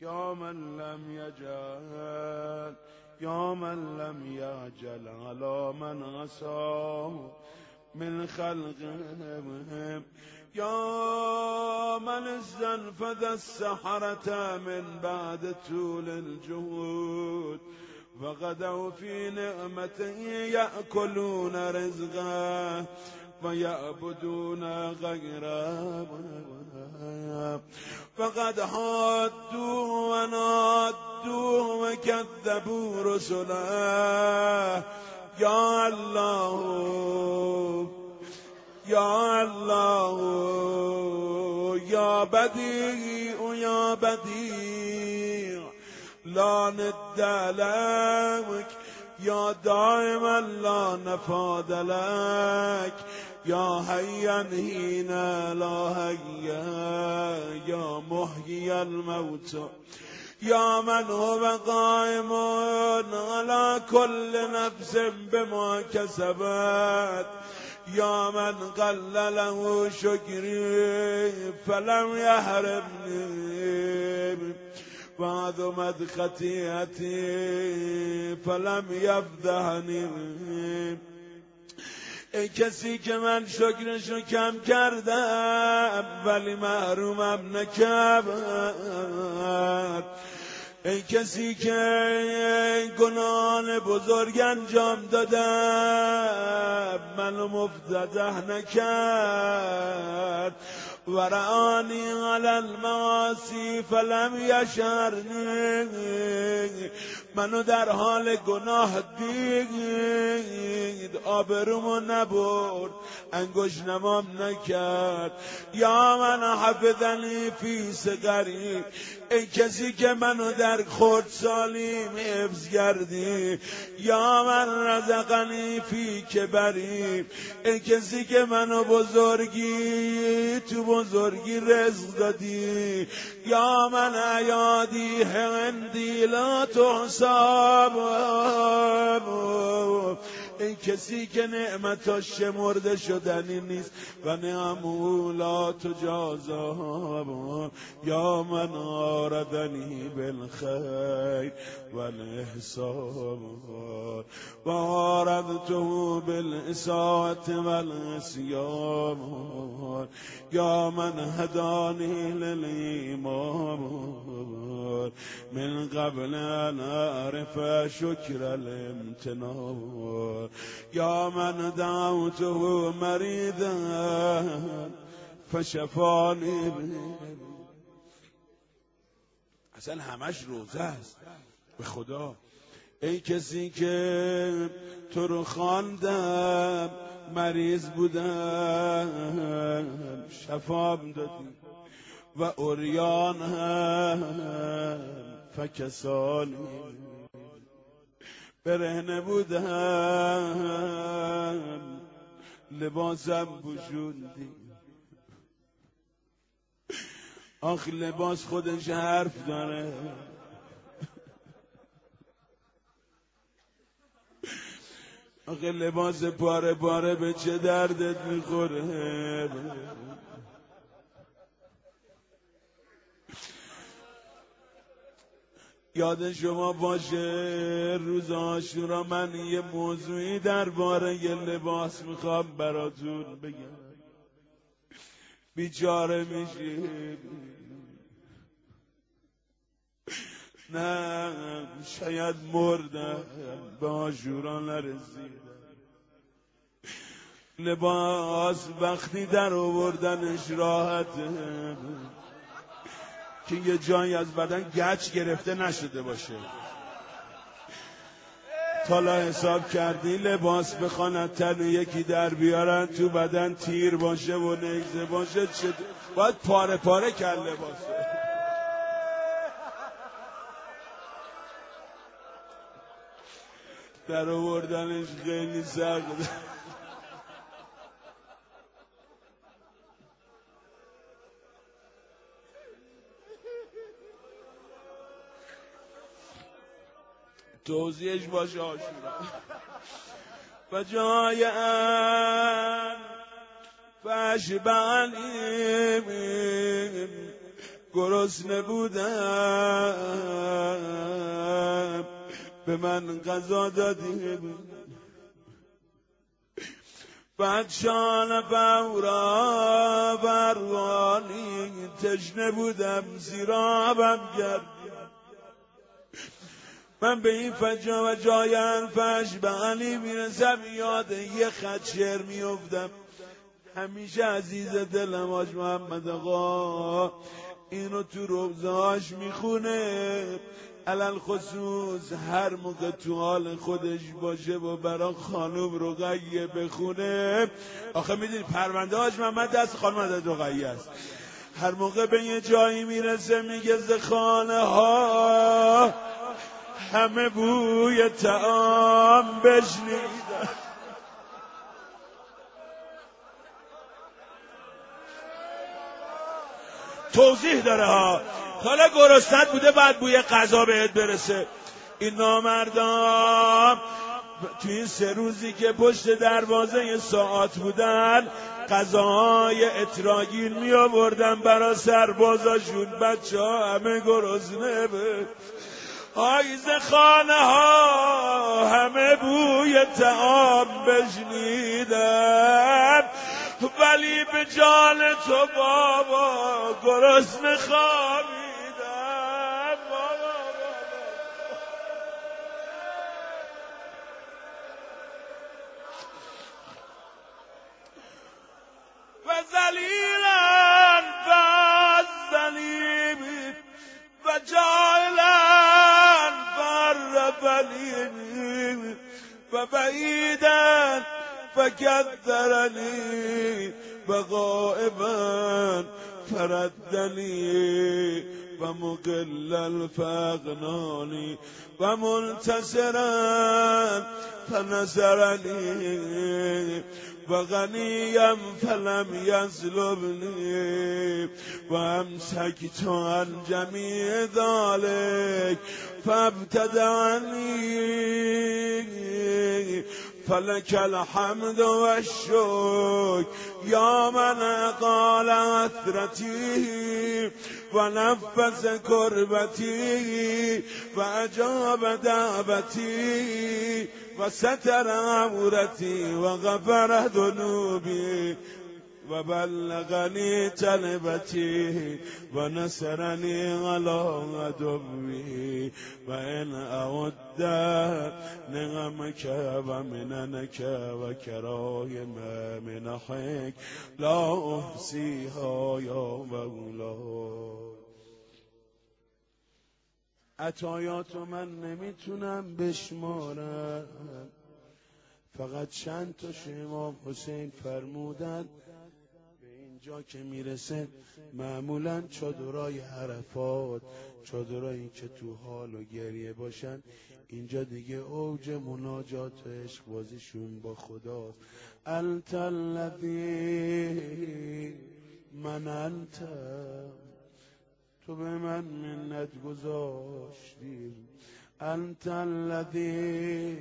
یا من لم یجل یا من لم یجل علا من عصا من خلقهم. یا من استنفذ السحرة من بعد طول الجهود وغدوا في نعمته يأكلون رزقه ويعبدون غيره فقد حادوا ونادوا وكذبوا رسله. يا الله يا الله يا بديع يا بديع. لا ند لك يا دائما لا نفاد لك. يا حيا هينا لا هيا يا محيي الموت. يا من هو قائم على كل نفس بما كسبت. يا من قل له شكري فلم يحرمني وعظمت خطيئتي فلم يفضحني ای کسی که من شکرشو کم کردم ولی محرومم نکرد. ای کسی که گناهان بزرگ انجام دادم منو مفتده نکرد. و رعانی علی المعاصی فلم یشرنی منو در حال گناه دید. آبرومو نبرد انگوش نمام نکرد. یا من حفظنی فی سگری ای کسی که منو در خود سالیم حفظ کردی یا من رزقنی فی کبری ای کسی که منو بزرگی تو بزرگی رزق دادی. یا من عیادی هندی لا تحساب. این کسی که نعمتاش شمرده شدنی نیست و نعمو لا تجازا یا من آردنی بالخیر و الحساب. و آردته بالاساعت و الاسیام یا من هدانی للایمان من قبل ان اعرف شکر الامتنان یا من دعوته مریدا فشفانی اصلا همش روزه است. به خدا. ای کسی که تو رو خواندم مریض بودم شفام دادی و اوریان هم فکسانی برهنه بودم. لباسم بشوندی آخ لباس خودش حرف داره. آخه لباس پاره پاره به چه دردت می‌خوره؟ یاد شما باشه روز آشورا من یه موضوعی درباره یه لباس می‌خوام براتون بگم. بیچاره میشی. نه شاید مردم به آشورا نرسیدم لباس وقتی در آوردنش راحته که یه جایی از بدن گچ گرفته نشده باشه. تالا حساب کردی لباس بخواند تن یکی در بیارن تو بدن تیر باشه و نگزه باشه. چه باید پاره پاره کرد لباس. در آوردنش خیلی سخت توضیحش باشه آشورا. و جای ان فشبعنیم گرسنه بودم به من غذا دادی بعد شان بورا بروانی تشنه بودم زیرابم کردی من به این فجا و جای انفش به علی می‌رسم یاد یه خط شعر میفتم همیشه عزیز دلم آج محمد آقا اینو تو روزهاش می‌خونه. علل خصوص هر موقع تو حال خودش باشه و برا خانوم رقیه بخونه. آخه می‌دونی پرونده آج محمد دست خانم عدد رقیه است. هر موقع به یه جایی می‌رسه میگه خانه ها همه بوی تعام بشنیدن توضیح داره ها. حالا گرستت بوده بعد بوی غذا بهت برسه. این نامردان تو این سه روزی که پشت دروازه ساعت بودن غذاهای اتراگین می آوردن برا سربازاشون. بچه ها همه گرسنه. آیز خانه ها همه بوی تعام بشنیدن ولی به جان تو بابا گرسنه خوابیدن بابا و زلیلا الأولين فبعيدا فكذرني وغائبا فردني ومقلا فأغناني ومنتصرا فنصرني وغنيا فلم يظلمني وامسكت عن جميع ذلك فابتدعني فلك الحمد والشكر يا من قال عثرتي ونفس كربتي وأجاب دعبتي وستر عورتي وغفر ذنوبي وبلغني تلبتي ونصرني على عدوي. وإن أود نعمك ومننك وكرايم منحك لا أحصيها يا مولاي عطایات من نمی‌تونم بشمارم. فقط چند تا امام حسین فرمودن اینجا که می‌رسه معمولا چادرای عرفات چادرایی که تو حال و گریه باشن. اینجا دیگه اوج مناجات عشق بازیشون با خداست. انت الذی من انت. تو به من منت گذاشتی. انت الذی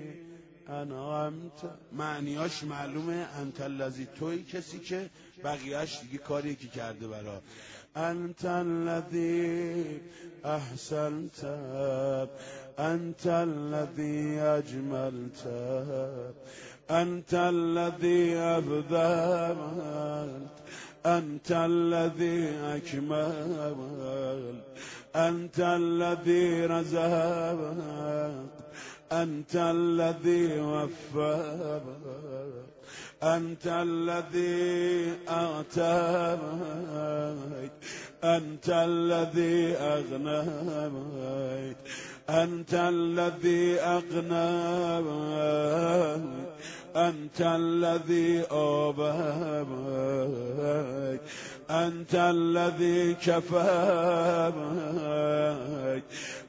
انعمت. معنیاش معلومه. انت الذی توی کسی که بقیهش دیگه کاری که کرده برا. انت الذی احسنت انت الذی اجملت انت الذی ابدلت انت الذي اكمل انت الذي رزقت انت الذي وفقت أنت الذي أغتابك أنت الذي أغنابك أنت الذي أغنابك أنت الذي أوبابك أنت الذي كفامك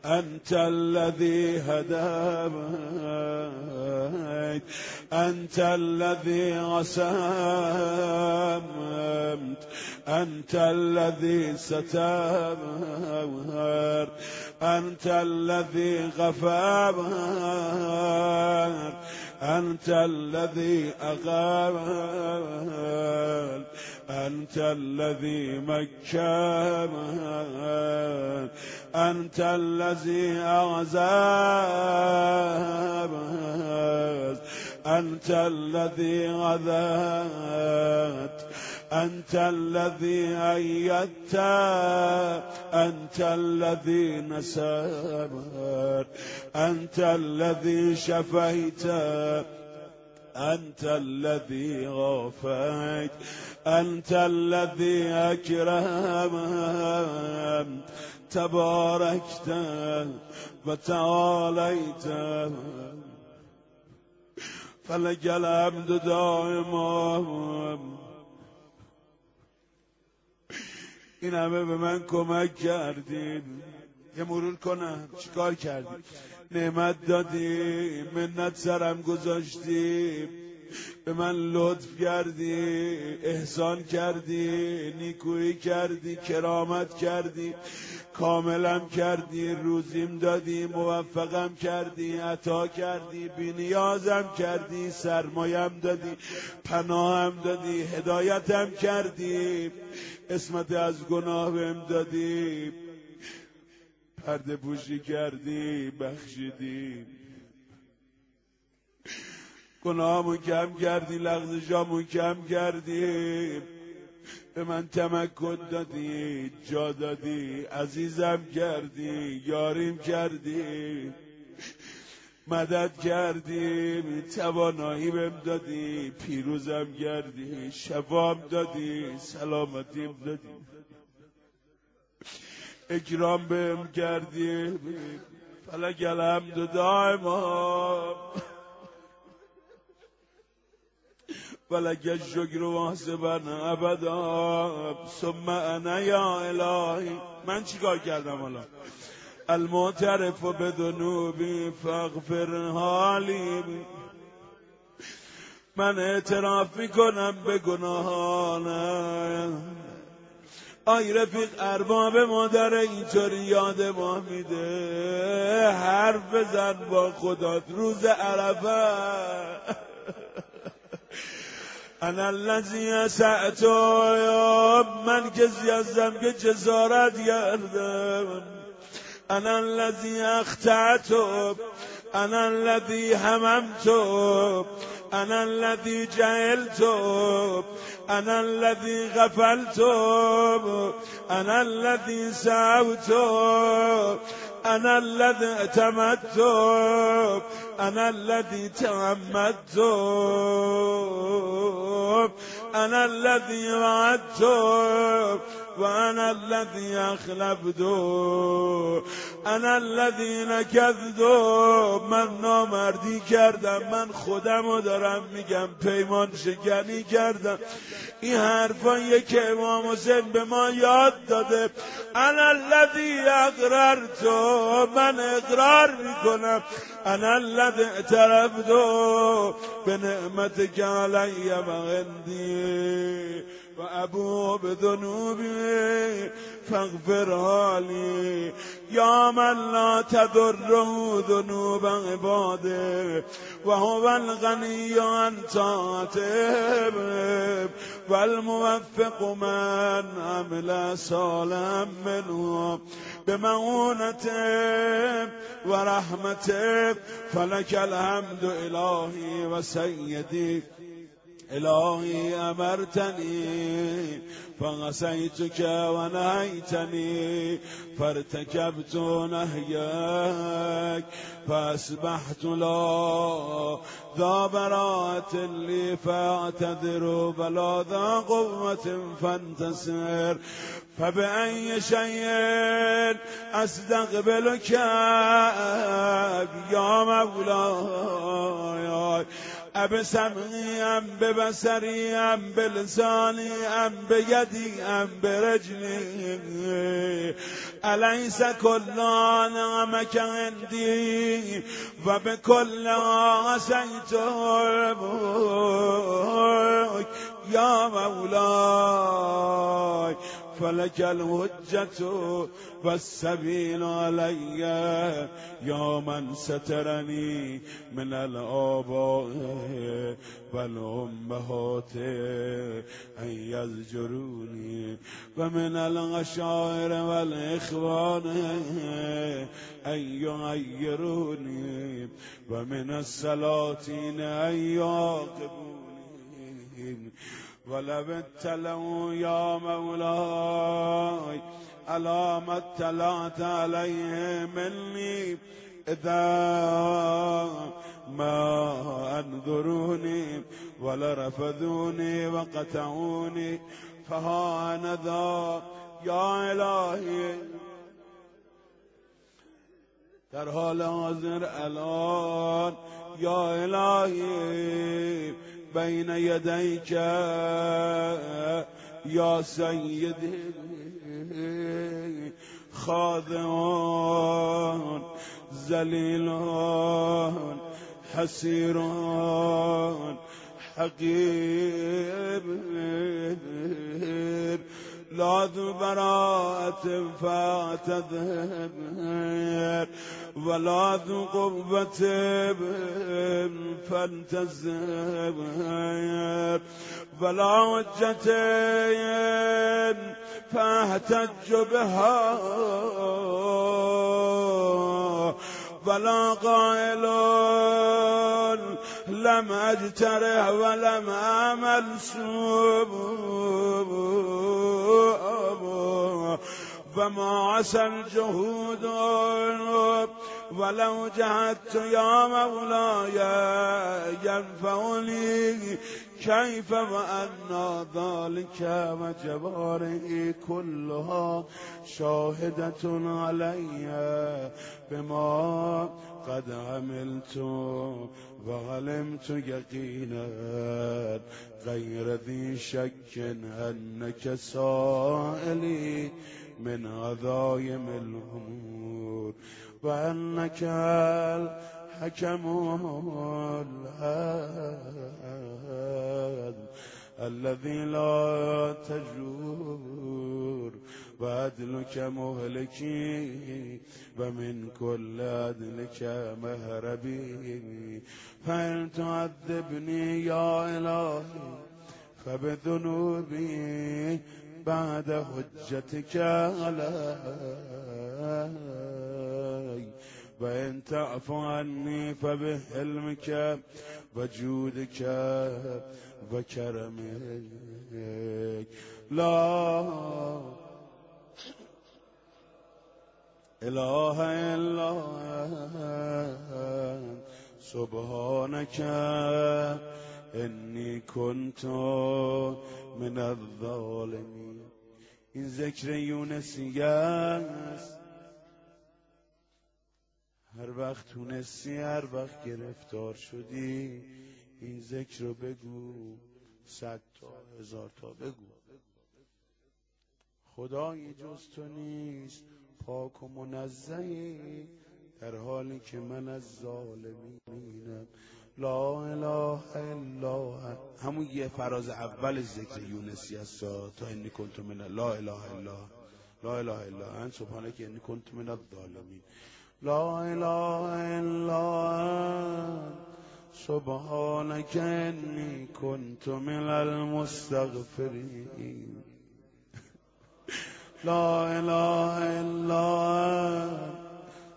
أنت الذي هدامك أنت الذي غسامت أنت الذي ستامر أنت الذي غفامر أنت الذي أقام أنت الذي مكان أنت الذي أعزاب أنت الذي غذات أنت الذي أيدت. أنت الذي نسبت أنت الذي شفيت. أنت الذي غفيت أنت الذي أكرمت. تباركت وتعاليت. فلك الحمد دائما. این همه به من کمک کردین. یه مرور کنم. چیکار کردی نعمت دادی منت سرم گذاشتی به من لطف کردی احسان کردی نیکویی کردی کرامت کردی. کاملم کردی روزیم دادی موفقم کردی عطا کردی بینیازم کردی سرمایم دادی پناهم دادی هدایتم کردی. اسمت از گناه بهم دادی. پرده پوشی کردی بخشیدی. گناهمون کم کردی لغزشامون کم کردی. به من تمکن دادی جا دادی عزیزم کردی یاریم کردی. مدد کردی توانایی بهم دادی پیروزم کردی شفام دادی سلامتیم دادی. اکرام بهم کردی. فلک الحمد دائما. فلک الشکر واسبا ابدا. ثم انا یا الهی. من چیکار کردم حالا؟ المعترف بدنوبی فاغفر حالی. من اعتراف می‌کنم به گناهانم. آی رفیق ارباب مادر اینطوری یاد ما میده. حرف بزن با خدا روز عرفه. انا الذی اسعتو من کسی هستم که جزارت کردم انا الذی اختعتو أنا الذي هممت أنا الذي جهلت أنا الذي غفلت أنا الذي سعوت أنا الذي اعتمدت أنا الذي تعمدت أنا الذي وعدت وانا الذي اخلفت انا الذي نکذت من نامردی کردم. من خودم رو دارم میگم. پیمان شکنی کردم. این حرفایی که امام حسین به ما یاد داده. انا الذی اقررت من اقرار می‌کنم. انا الذی اعترفت به نعمت که علی و و ابو لي يا من لا تضره ذنوب عباده وهو الغني عن طاعته والموفق من عمل صالحا منه بمعونته ورحمته فلك الحمد إلهي وسيدي الهی امرتنی فغسیتك و نهیتنی فارتكبت نهیک فاسبحت لا ذا براءة لي فاعتذر بلا ذا قوة فانتصر. فبأي شيء استقبلك يا مولاي؟ اب سمعی به بسری ام به لسانی ام به یدی ام به رجلی الیس کلا نعمک عندی و به کل عصیتک یا مولای فلك الحجة والسبيل علي يا من سترني من الآباء والأمهات أن يزجروني ومن العشائر والإخوان أن يغيروني ومن السلاطين أن يعاقبوني ولو اتلوا يا مولاي على ما اطلعت عليه مني إذا ما أنذروني ولرفضوني وقطعوني فها أنا ذا يا إلهي. در حال حاضر ألان یا الهی بين يديك يا سيدي خاضع ذليل حسيرون حقير لا براءة فاعتذر ولا ذو قربة فانتزر ولا حجة فاحتج بها. ولا قائل لم اجترح ولم أعمل سوء وما عسى الجهود ولو جهدت يا مولاي ينفعني. كيف وأن ذلك وجواره كلها شاهدة علي بما قد عملت وعلمت يقينا غير ذي شك أنك سائلي من عظايم الأمور وأنك الحكم الذي لا تجور. وعدلك مهلكي ومن كل عدلك مهربي. فإن تعذبني يا إلهي فبذنوبي بعد حجتك علي وإن تعفو عني فبحلمك وجودك وكرمك. لا إله إلا سبحانك إني كنت من الظالمين. این ذکر یونسیه است هر وقت تونستی هر وقت گرفتار شدی این ذکر رو بگو صد تا هزار تا بگو. خدای جز تو نیست پاک و منزهی در حالی که من از ظالمینم. لا اله الا همون یه فراز اول ذکر یونسی است تا انی کنت من لا اله الا لا اله الا ان سبحانه که انی کنت من الظالمین لا إله إلا سبحانك انی کنت من المستغفرین لا اله الا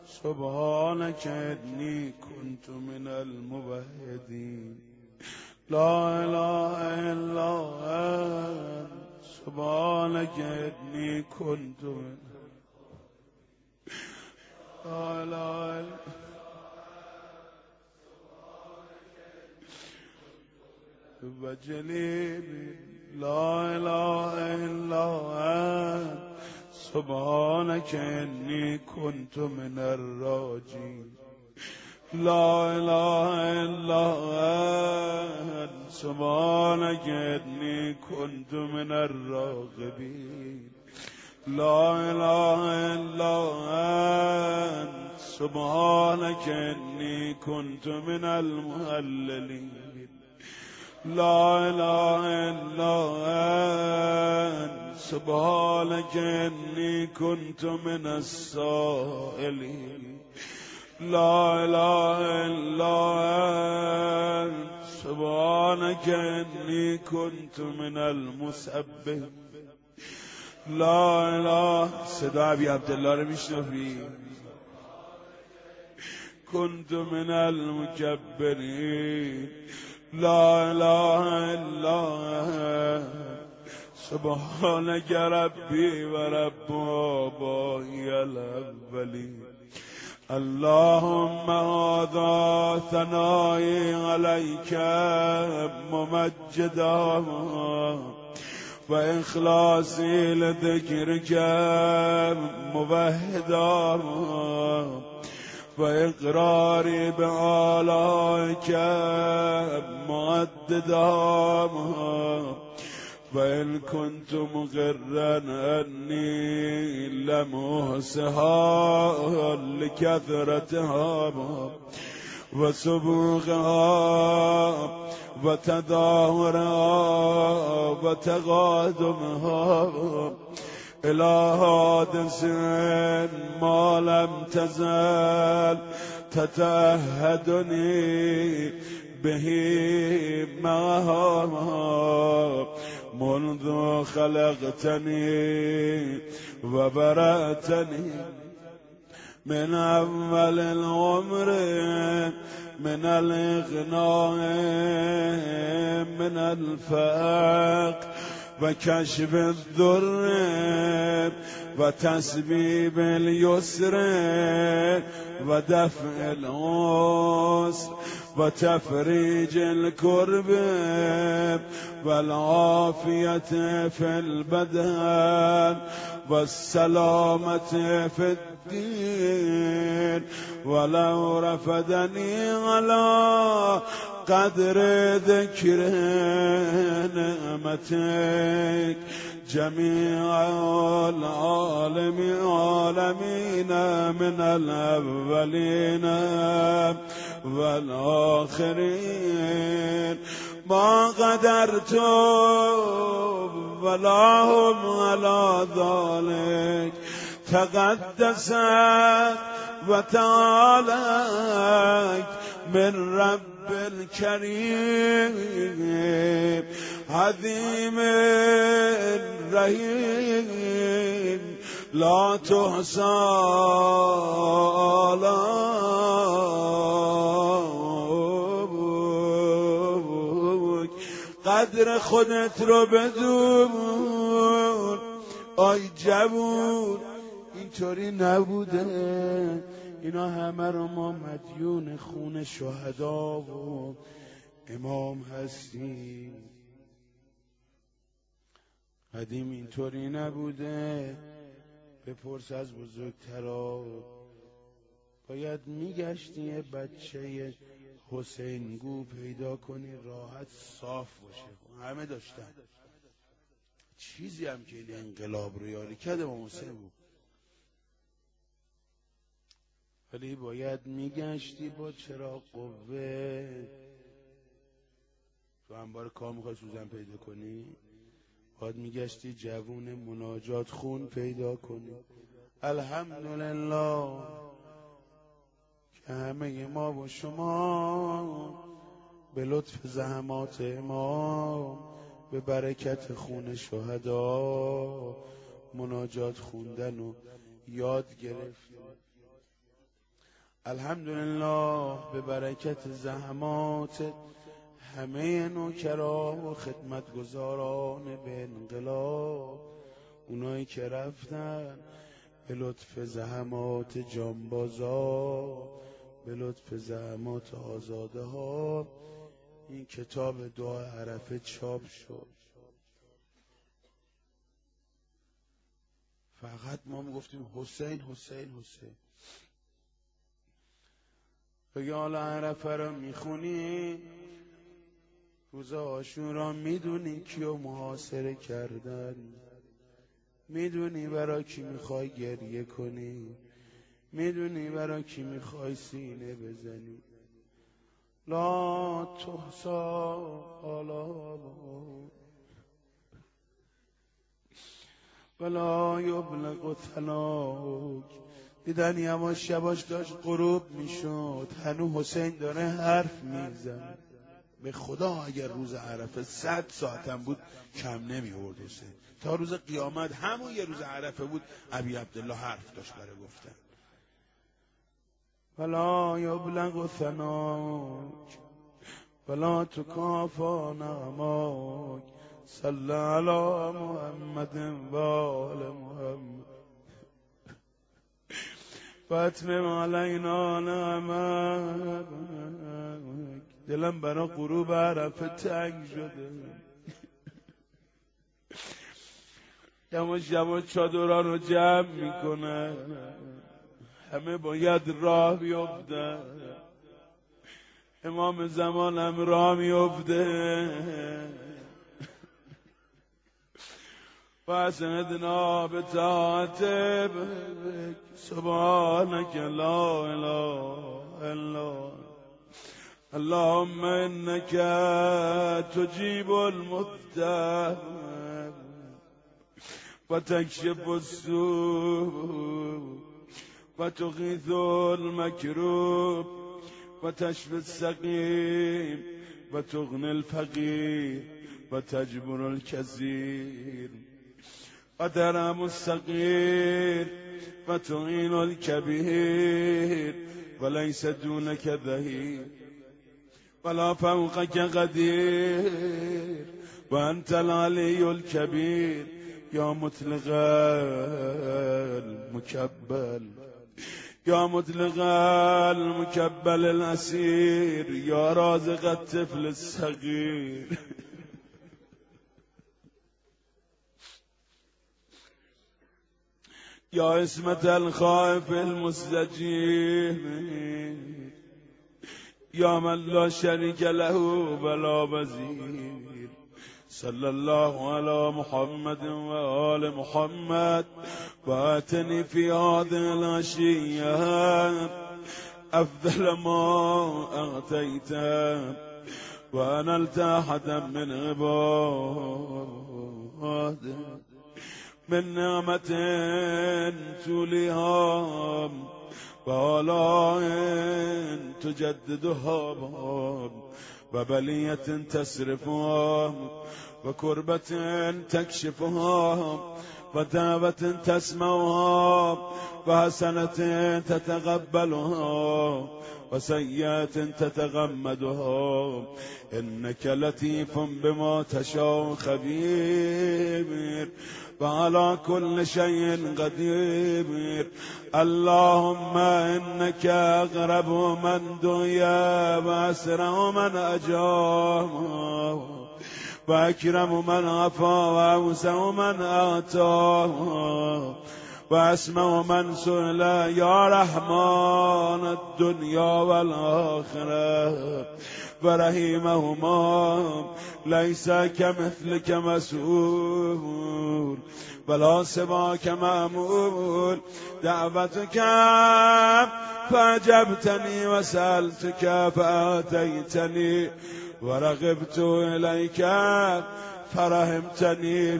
سبحانك إني كنت من الموحدين لا إله إلا أنت سبحانك إني كنت من إلا وجليبي لا إله إلا أنت سبحانك إني كنت من الراجين لا إله إلا أنت سبحانك إني كنت من الراغبين لا إله إلا أنت. سبحانك إني كنت من المهللين. لا إله إلا أنت. سبحانك إني كنت من السائلين. لا إله إلا أنت. سبحانك إني كنت من المسبح لا إله صدا أبي عبد الله رو كنت من المكبرين لا إلا أنت سبحانك ربي ورب آبائي الأولين اللهم هذا ثنائي عليك ممجدا. وإخلاصي لذكرك مبهدا وإقراري بآلائك مؤددا فإن كنت مغرا أني لموسها لكثرتها وسبوغها وتداورها وتغادمها إلى حادث ما لم تزل تتأهدني به معها منذ خلقتني وبرأتني من أول العمر من الإغناء من الفاق وكشف الذر و تسبیب الیسر و دفع العسر و تفریج الكرب و العافیت فی البدن و السلامت فی الدین ولو رفدنی على قدر ذكر نعمتك جميع العالم عالمين من الأولين والآخرين. ما قدرت ولا هم على ذلك تقدست وتعالى من رب الكريم عظيم رحيم لا تحصى قدر خودت رو بدون. آی جوون اینطوری نبوده. اینا همه رو ما مدیون خون شهدا و امام هستیم. قدیم اینطوری نبوده. بپرس از بزرگترا. باید میگشتی بچه حسین گو پیدا کنی راحت صاف باشه. همه داشتن. چیزی هم که این انقلاب رو یاری کرده با حسین بود. ولی باید میگشتی با چرا قوه؟ تو انبار کار می‌خوای سوزن پیدا کنی؟ باید میگشتی جوون مناجات خون پیدا کنی. الحمدلله. که همه ما و شما به لطف زحمات ما به برکت خون شهدا مناجات خوندن و یاد گرفتیم. الحمدلله به برکت زحمات همه نوکرا و خدمتگزاران به انقلاب اونایی که رفتن به لطف زحمات جانبازا به لطف زحمات آزاده ها این کتاب دعا عرفه چاپ شد. فقط ما می‌گفتیم حسین حسین حسین. بگه حالا عرفه رو می‌خونی؟ روز آشورا می‌دونی کیو محاصره کردن؟ می‌دونی برا کی می‌خوای گریه کنی؟ می‌دونی برا کی می‌خوای سینه بزنی؟ لا تحسا آلا ولا یبلغ ثناک دیدن یواش یواش داشت غروب می‌شد. هنو حسین داره حرف میزن به خدا اگر روز عرفه صد ساعتم بود کم نمی حسین. تا روز قیامت همون یه روز عرفه بود ابی عبدالله حرف داشت برای گفتن. ولا یبلغ ثناک ولا تکافا نعماک صلی علی محمد و آل محمد. فاتمم علینا نعمک. دلم برا غروب عرفه تنگ شده. یواش یواش چادران رو جمع می‌کنه همه باید راه بیفتن امام زمانم راه میفته. فاسندنا بطاعتك سبحانك لا اله الا اللهم انك تجيب المضطر وتكشف السوء. وتغيث المكروب وتشفي السقيم وتغني الفقير وتجبر الكثير وترام الصغير وتعين الكبير وليس دونك ذهير ولا فوقك قدير وأنت العلي الكبير یا مطلق المکبل یا مطلق المکبل الاسیر یا رازق الطفل الصغیر. یا اسمت الخائف المستجیب یا من لا شریک له ولا وزیر. صلى الله على محمد وآل محمد. وآتني في هذه العشية. أفضل ما أعطيت. وأنلت أحدا من عبادك من نعمة توليها وآلاء تجددها وبلية تصرفها وكربة تكشفها ودعوة تسمعها وحسنة تتقبلها وسيئة تتغمدها إنك لطيف بما تشاء خبير وعلى كل شيء قدير اللهم إنك أقرب من دعي وأسرع من أجاب وأكرم من عفا وأوسع من آتى وأسمع من سئل يا رحمن الدنيا والآخرة ورحيمهما ليس كمثلك مسؤول ولا سواك مأمول دعوتك فأجبتني وسألتك فآتيتني ورغبت إليك فرحمتني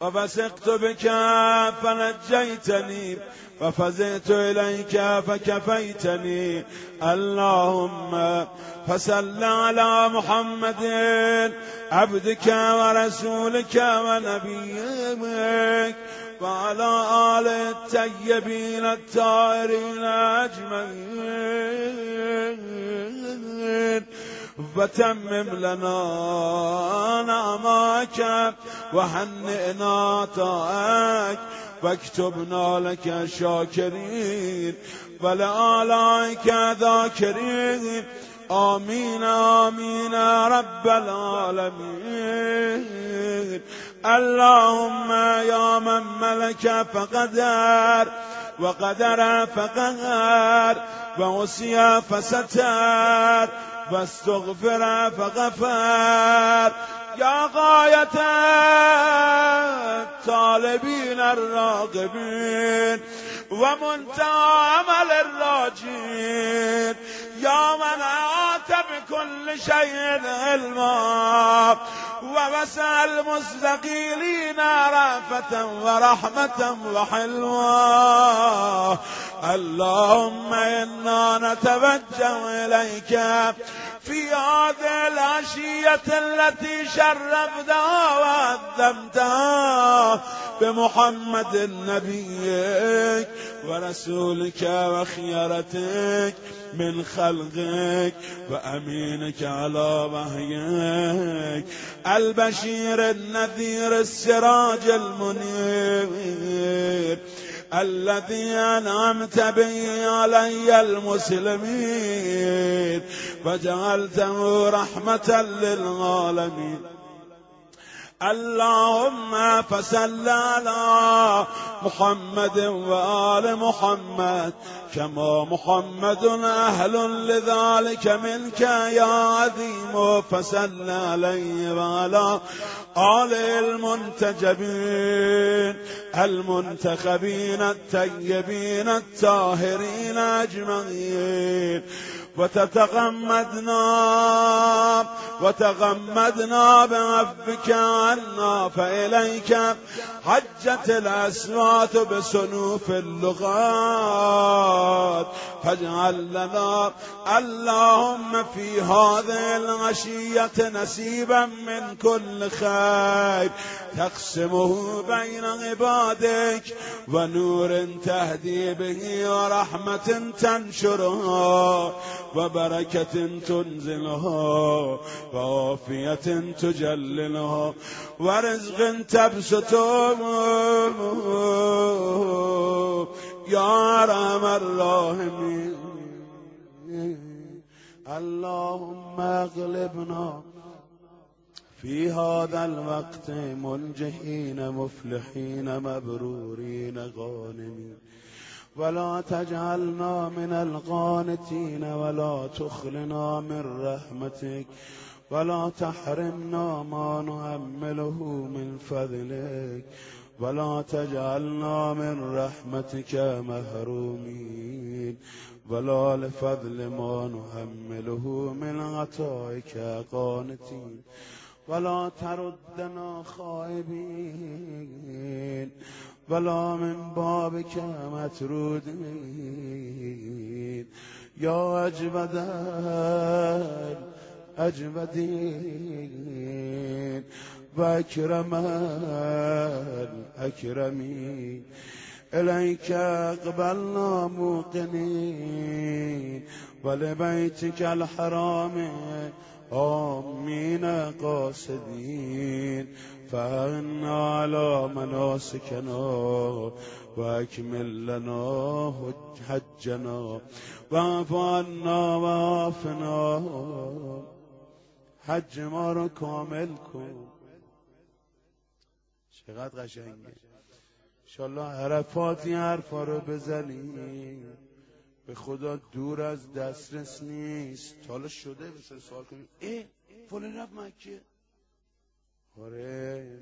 وفسقت بك فنجيتني وفزعت إليك فكفيتني اللهم فصل على محمد عبدك ورسولك ونبيك وعلى آل الطيبين الطاهرين أجمعين. وتمم لنا نعماك وهنئنا طاعك واكتبنا لك شاكرين ولآلائك ذاكرين. آمين آمين رب العالمين. اللهم يا من ملك فقدر وقدر فقهر ووصي فستر واستغفر فغفر. يا غاية الطالبين الراغبين ومنتهى عمل الراجين. من أعطى بكل شيء علما ووسع المستقيلين رأفة ورحمة وحلوة اللهم إنا نتوجه إليك. في هذه العشية التي شرفتها وأذمتها بمحمد نبيك ورسولك وخيرتك من خلقك وأمينك على وحيك البشير النذير السراج المنير الذي أنعمت به علي المسلمين وجعلته رحمة للعالمين. اللهم فصل على محمد وآل محمد كما محمد أهل لذلك منك يا عظيم فصل عليه وعلى آل المنتجبين المنتخبين الطيبين الطاهرين أجمعين. وتتغمدنا وتغمدنا بعفك عنا فإليك. حجت الأسوات بسنوف اللغات. فاجعل لنا اللهم في هذه العشية نسيبا من كل خير. تقسمه بين عبادك ونور تهدي به ورحمة تنشرها وبركة تنزلها وعافية تجللها ورزق تبسطه يا رحم الراحمين اللهم اغلبنا في هذا الوقت منجحين مفلحين مبرورين غانمين ولا تجعلنا من القانتين ولا تخلنا من رحمتك ولا تحرمنا ما نعمله من فضلك ولا تجعلنا من رحمتك محرومين ولا لفضل ما نحمله من عطائك قانتين ولا تردنا خائبين ولا من بابك مترودين يا أجود الأجودين وأكرم الأكرمين إليك أقبلنا موقنين ولبيتك الحرام آمين قاصدين فأنا على مناسكنا وأكمل لنا حجنا. واعف عنا وعافنا. حج ما رو کامل کن چقدر قشنگه. انشالله عرفاتی حرفا رو بزنی به خدا دور از دسترس نیست. حالا شده مثل سوال کنیم. اه فلان رفت مکه. آره.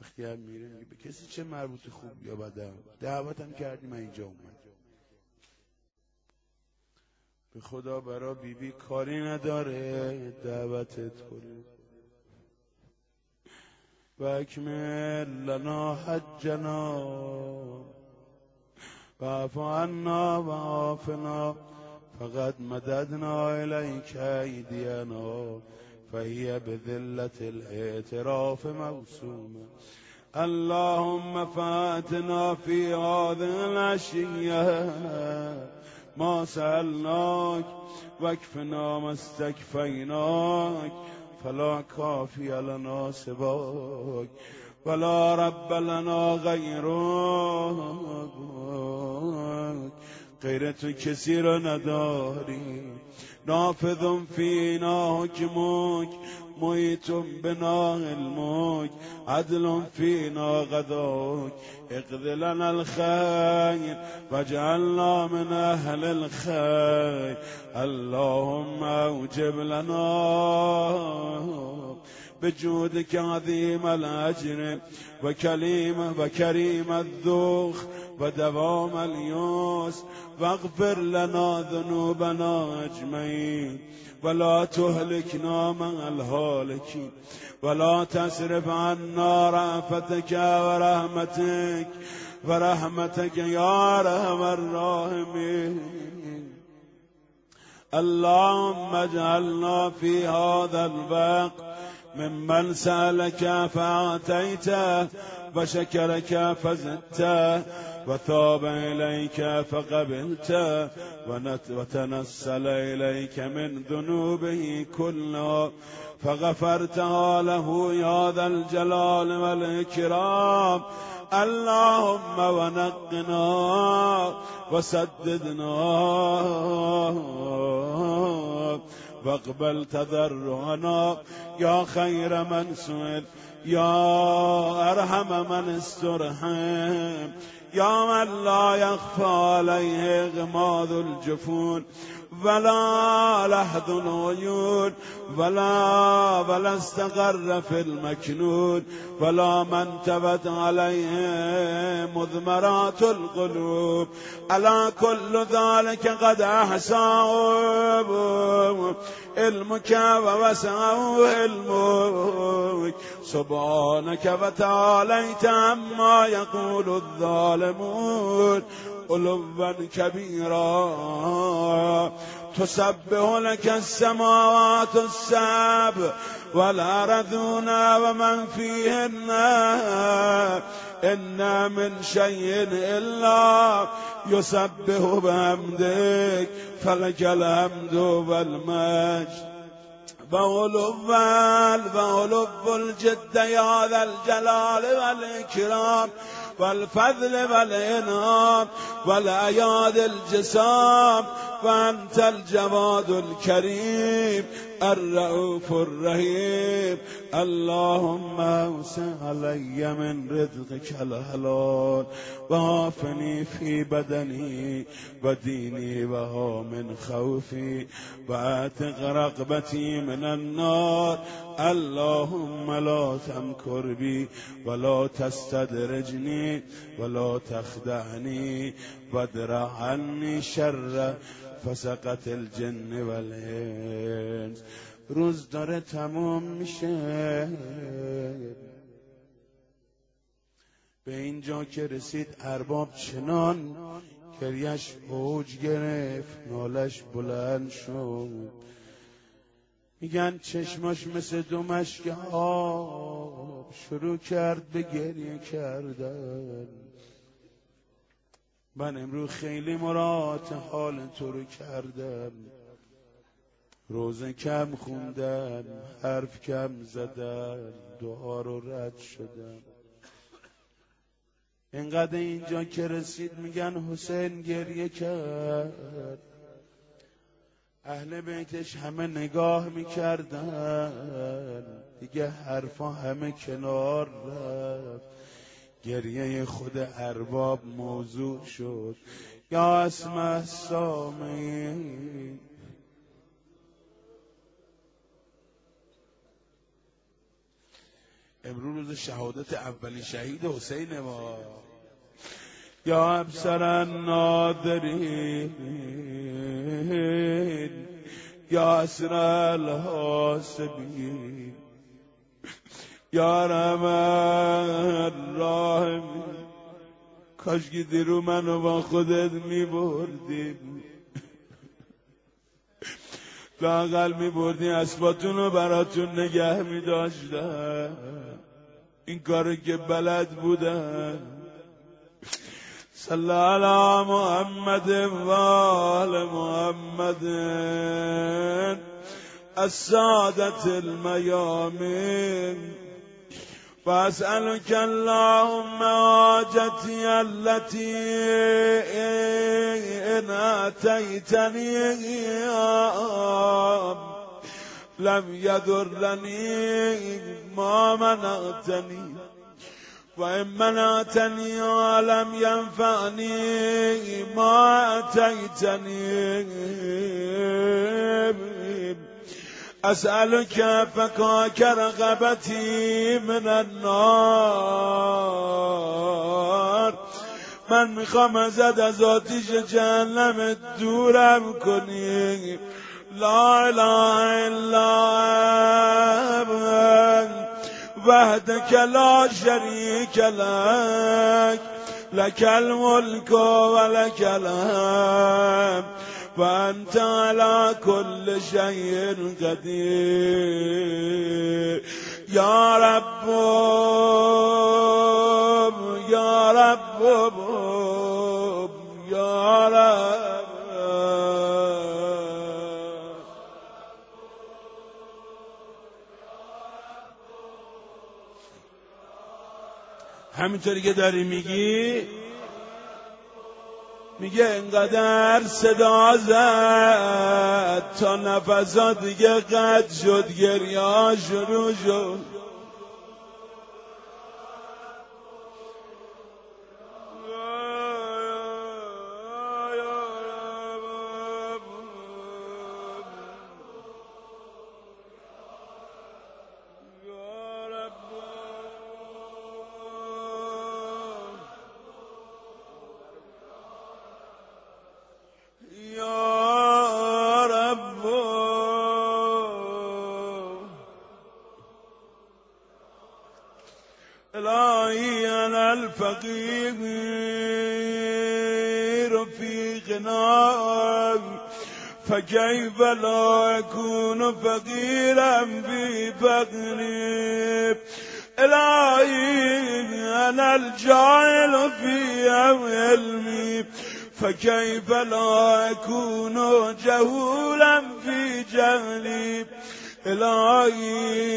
وقتی هم میره به کسی چه مربوط خوب یا بدم؟ دعوتم کردی من اینجا اومد به خدا برا بیبی بی کاری نداره دعوتت کنه. و اکمل لنا حجنا. و عنا و آفنا فقد مددنا الیک ایدینا. فهي بذلة الاعتراف موسومة اللهم فاتنا في هذه العشية ما سألناك واكفنا ما استكفيناك. فلا كافي لنا سواك ولا رب لنا غيرك. کسی را نداری نافذ فینا حکمک محیط بنا علمك عدل فينا غداك اقض لنا الخير واجعلنا من أهل الخير اللهم اوجب لنا بجودك عظيم الأجر وكليم وكريم الذوخ ودوام اليوس واغفر لنا ذنوبنا أجمعين ولا تهلكنا مع الهالكين ولا تصرف عنا رأفتك ورحمتك ورحمتك يا رحم الراحمين اللهم اجعلنا في هذا الوقت ممن سألك فأعطيته وشكرك فزدته. وثاب إليك فقبلت وتنسل إليك من ذنوبه كلها فغفرتها له يا ذا الجلال والإكرام. اللهم ونقنا وسددنا واقبل تضرعنا يا خير من سئل يا أرحم من استرحم يا من لا يخفى عليه غماض الجفون. ولا لحظ العيون ولا ولا استقر في المكنون ولا من تبت عليه مذمرات القلوب. ألا كل ذلك قد أحساه علمك ووسعه علمك. سبحانك وتعاليت عما يقول الظالمون. علوا كبيرا. تسبح لك السماوات السبع والأرضون ومن فيهن. إن من شيء إلا يسبح بحمدك فلك الحمد والمجد وغلو الجد يا ذا الجلال والإكرام. والفذل والإناب والأياد الجسام فأنت الجواد الكريم. الرؤوف الرحيم اللهم اوسع علي من رزقك الحلال وعافني في بدني وديني وهو من خوفي واتق رقبتي من النار. اللهم لا تمكر بي ولا تستدرجني ولا تخدعني وادرع عني شر فسقت الجن والانس. روز داره تمام میشه. به اینجا که رسید ارباب چنان کریش اوج گرفت نالش بلند شد. میگن چشماش مثل دو مشک آب شروع کرد به گریه کردن. من امروز خیلی مرات حال تو رو کردم. روزه کم خوندم حرف کم زدم دعا رو رد شدم. اینقدر اینجا که رسید میگن حسین گریه کرد. اهل بیتش همه نگاه می‌کردن. دیگه حرفا همه کنار رفت. گریه خود ارباب موضوع شد. یا اسم سامی امروز روز شهادت اولی شهید حسین ما. یا ابسر النادرین یا اسر الحاسبین. یا رحمن راهم کاش که دیرو منو با خودت می بردیم لاقل می بردی اسباتون رو براتون نگه می داشتن این کارو که بلد بودن صلی علی محمد و آل محمد. السادة المیامین فاسألك اللهم حاجتي التي إن آتيتني لم يضرني ما منعتني. وإن منعتني ولم ينفعني ما أتيتني. أسألك فكاك رغبتي من النار. من می‌خوام ازت از آتیش جهنم دورم کنی لا اله الا انت وحدك لا شريك لك. لك الملك ولك الحمد. وأنت على كل شيء قدير. يا رب يا رب يا رب. همینطوری که داری میگی میگه انقدر صدا زد تا نفسات دیگه قد شد گریا شروع شد. فكيف لا أكون فقيرا في فقري إلهي أنا الجاهل في علمي فكيف لا أكون جهولا في جهلي إلهي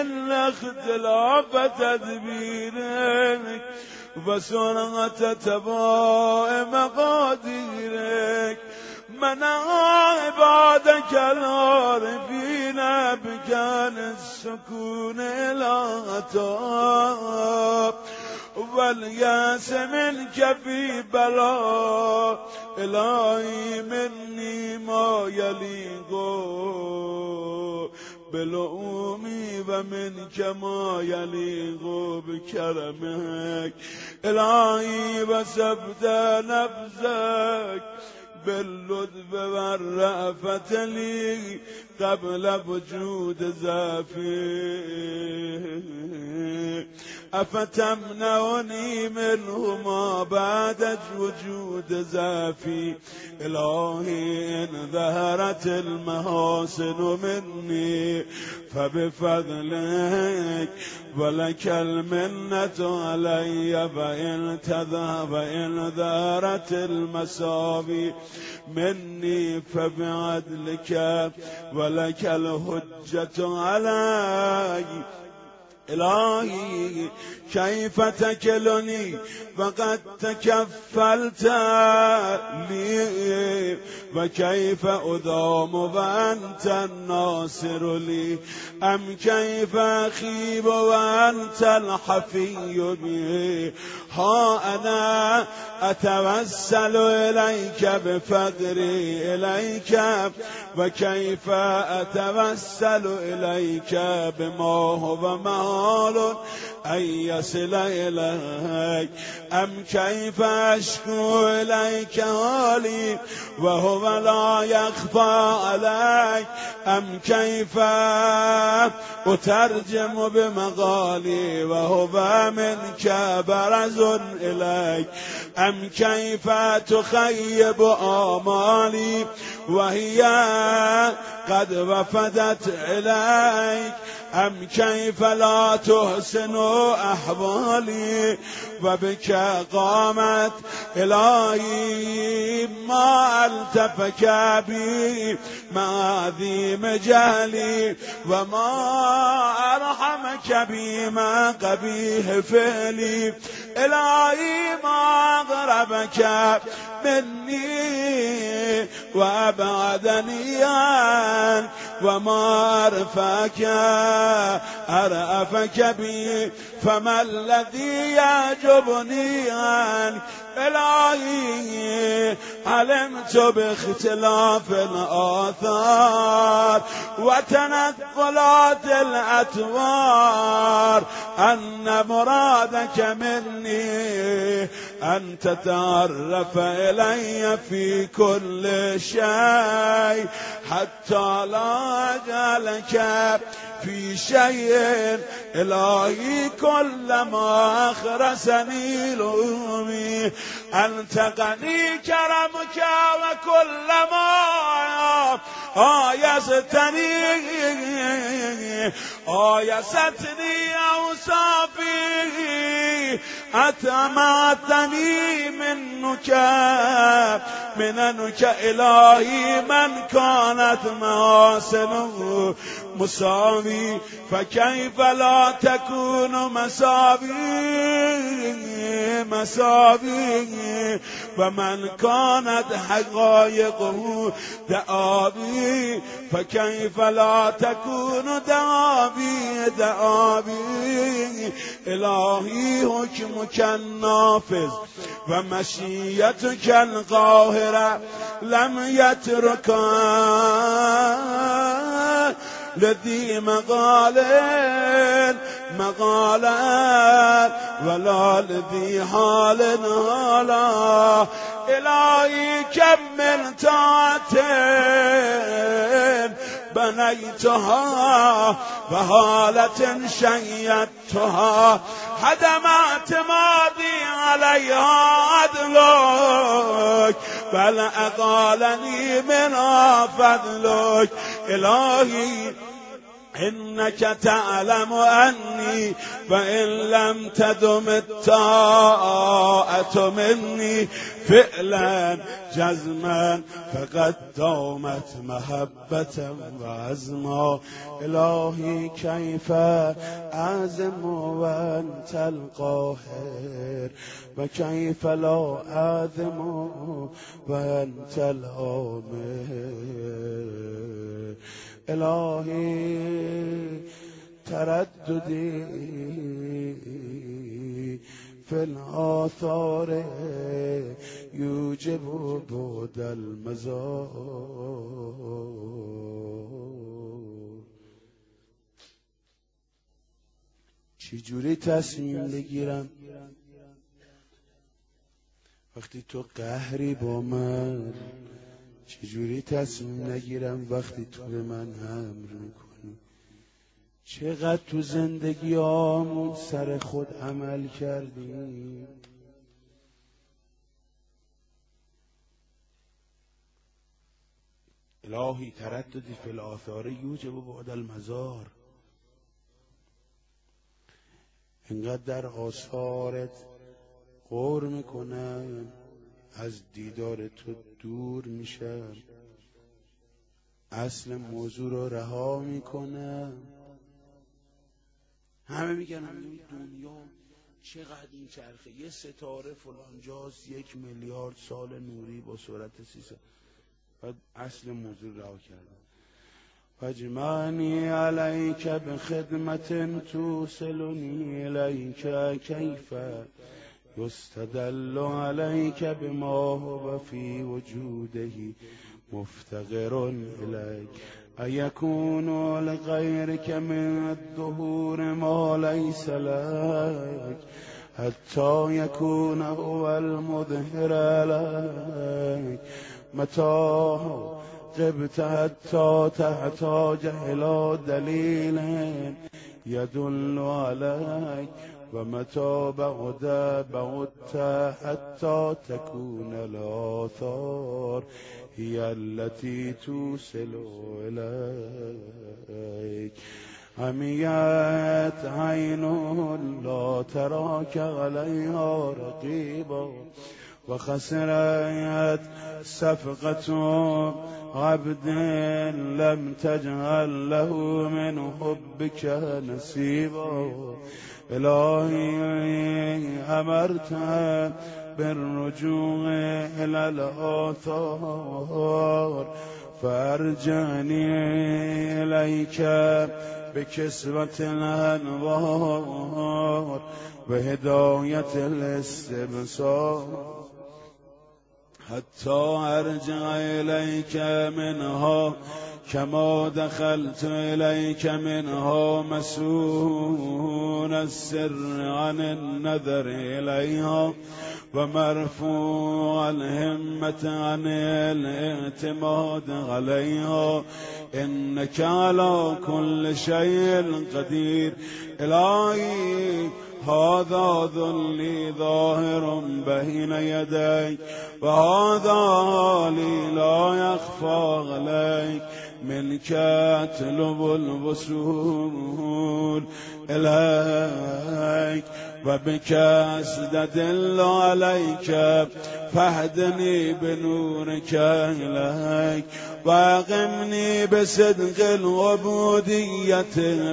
إن اختلاف تدبيرك وسرعة تباء مقاديرك منع عبادك العارفين بكان السكون لا تاب. والياس منك في بلاء إلهي مني ما يليق بلؤومي ومنك ما يليق بكرمك إلهي وسبت نفسك باللطف والرأفة لي قبل وجود زافي. أفتمنعني منهما بعد وجود زافي. إلهي إن ظهرت المحاسن مني فبفضلك ولك المنة علي فإن تذهب إن ظهرت المساوي. مني فبعدلك ولك الحجة علي إلهي كيف تكلني فقد تكفلت لي وكيف أدام وأنت الناصر لي أم كيف أخيب وأنت الحفي بي ها أنا أتوسل إليك بفقري إليك وكيف أتوسل إليك بما هو مال أن يصل إليك أم كيف أشكو إليك حالي وهو لا يخفى عليك أم كيف أترجم بمقالي وهو منك برز إليك أم كيف تخيب آمالي وهي قد وفدت إليك أم كيف لا تحسن أحوالي وبك قامت إلهي ما ألتفك بي ما عظيم جهلي وما بي ما قبيه فعلي إلهي ما أغربك مني وأبعدني عنك وما أرأفك بي فما الذي يعجبني عنك إلهي علمت باختلاف الآثار. وتنقلات الأتوار أن مرادك مني أن تتعرف إلي في كل شيء. حتى لا أجعلك في شيء. إلهي كلما أخرسني لومي أنت غني كرمك وكلما آيستني آيستني أوصافي أتمعتني منك منك إلهي من كانت محاسنه مساوي فكيف لا تكون مساوي مساوي ومن كانت حقائقه دعابي فكيف لا تكون دعابي دعابي إلهي حكمك النافذ ومشيتك القاهرة لم يتركا لذي مقال مقالا ولا لذي حال هالا إلهي كم من طاعة بنيتها وهالة شيدتها هدم اعتمادي عليها عدلك بل أقالني منها فضلك. إلهي إنك تعلم أني فإن لم تدم الطاعة مني فعلا جزما فقد دامت محبة وعزما. إلهي كيف أعزم وأنت القاهر؟ وكيف لا أعزم وأنت الآمر الهی ترددی في الآثار يوجب بود المزار. چجوری تصمیم بگیرم وقتی تو قهری با من چجوری تصمیم نگیرم وقتی تو به من امر می‌کنی؟ چقدر تو زندگی آمون سر خود عمل کردی؟ الهی ترددی فی الاثار یوجب بعد المزار. انقدر در آثارت غور می‌کنم. از دیدار تو دور میشم. اصل موضوع رو رها می‌کنم. همه میگن این دنیا چقدر میچرخه یه ستاره فلانجاست یک میلیارد سال نوری با سرعت سیصد بعد اصل موضوع رها کردم. علیک بخدمت توصلنی الیک کیفه يستدل عليك بما هو في وجوده مفتقر إليك أيكون لغيرك من الدهور ما ليس لك حتى يكون هو المظهر لك متى غبت حتى تحتاج إلى دليل يدل عليك ومتى بعد بعدت حتى تكون الآثار هي التي توصل إليك. عميت عين لا تراك عليها رقيبا وخسرت صفقة عبد لم تجعل له من حبك نصيبا. إلهي أمرت بالرجوع إلى الآثار فأرجعني إليك بكسبة الأنوار وهداية الاستبصار. حتى أرجع إليك منها كما دخلت إليك منها مسون السر عن النذر إليها ومرفوع الهمة عن الاعتماد عليها. إنك على كل شيء قدير. إلهي هذا ذلي ظاهر بين يديك وهذا لي لا يخفى عليك. منك أطلب الوصول إليك وبك أستدل عليك فاهدني بنورك إليك واقمني بصدق العبودية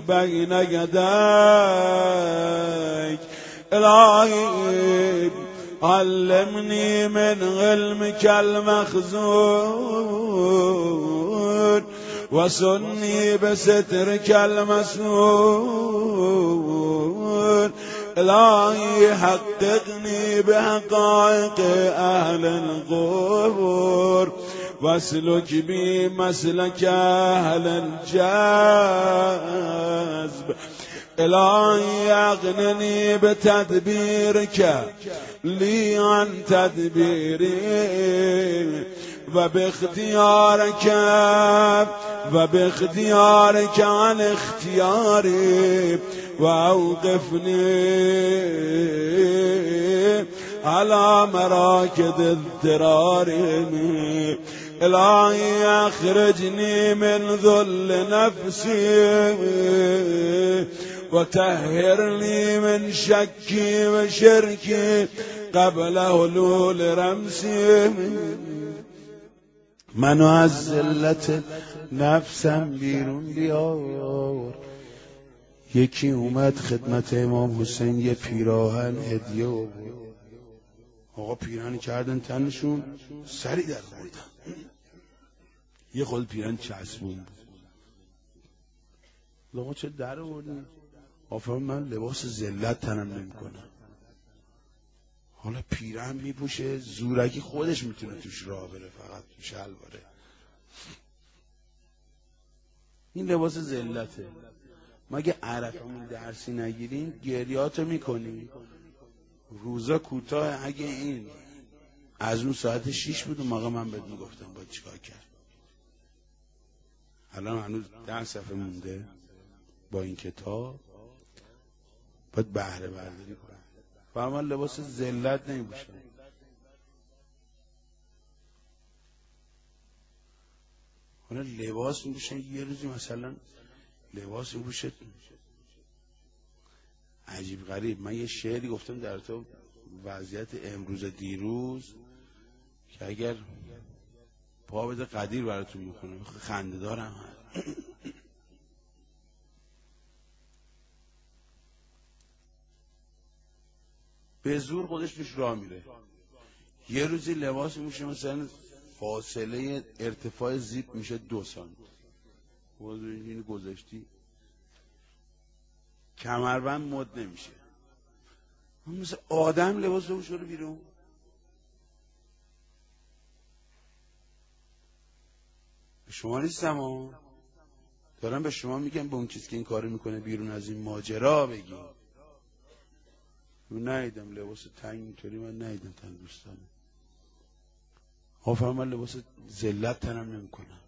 بين يديك إلهي علمني من علمك المخزون وسني بسترك المسنون إلهي حققني بحقائق أهل القبور واسلك بي مسلك أهل الجذب. إلهي أغنني بتدبيرك لي عن تدبيري و به اختیار کم و به اختیار عن اختیاری و اوقفنی. على مراكد اضطراري الهي اخرجني من ذل نفسي وتهرني من شكي وشركي قبل هلول رمسي منو از ذلت نفسم بیرون بیار. یکی اومد خدمت امام حسین یه پیراهن هدیه آورد. آقا پیرانی کردن تنشون سری در خوردن یه خود پیران چسبون بود. آقا چه در آوردن؟ آفرم من لباس زلت تنم نمی‌کنم. حالا پیرن میپوشه زورکی خودش می‌تونه توش راه بره فقط تو شلواره. این لباس زلته مگه عرفمون درسی نگیریم گریاتو می‌کنیم. روزا کوتاه اگه این از اون ساعت شیش بود موقع من بهت می‌گفتم باید چیکار کرد. الان هنوز ده صفحه مونده با این کتاب. باید بهره برداری کنم و من لباس ذلت نمیپوشم حالا لباس میپوشن یه روزی مثلا. لباس میپوشه. عجیب غریب. من یه شعری گفتم در تو وضعیت امروز دیروز که اگر پا بده قدیر براتون می‌کنه خنده دارم به زور خودش توش راه میره. یه روزی لباس میشه مثلا فاصله ارتفاع زیپ میشه دو سانت اینو گذاشتی کمربند مد نمیشه. مثل آدم لباس رو شروع بیرون. به شما نیستم ها دارم به شما میگم به اون چیزی که این کارو می‌کنه بیرون از این ماجرا بگی من نیدم لباس تنگ اینطوری من نیدم تن دوستانه آفرم من لباس زلت تنم نمی‌کنم.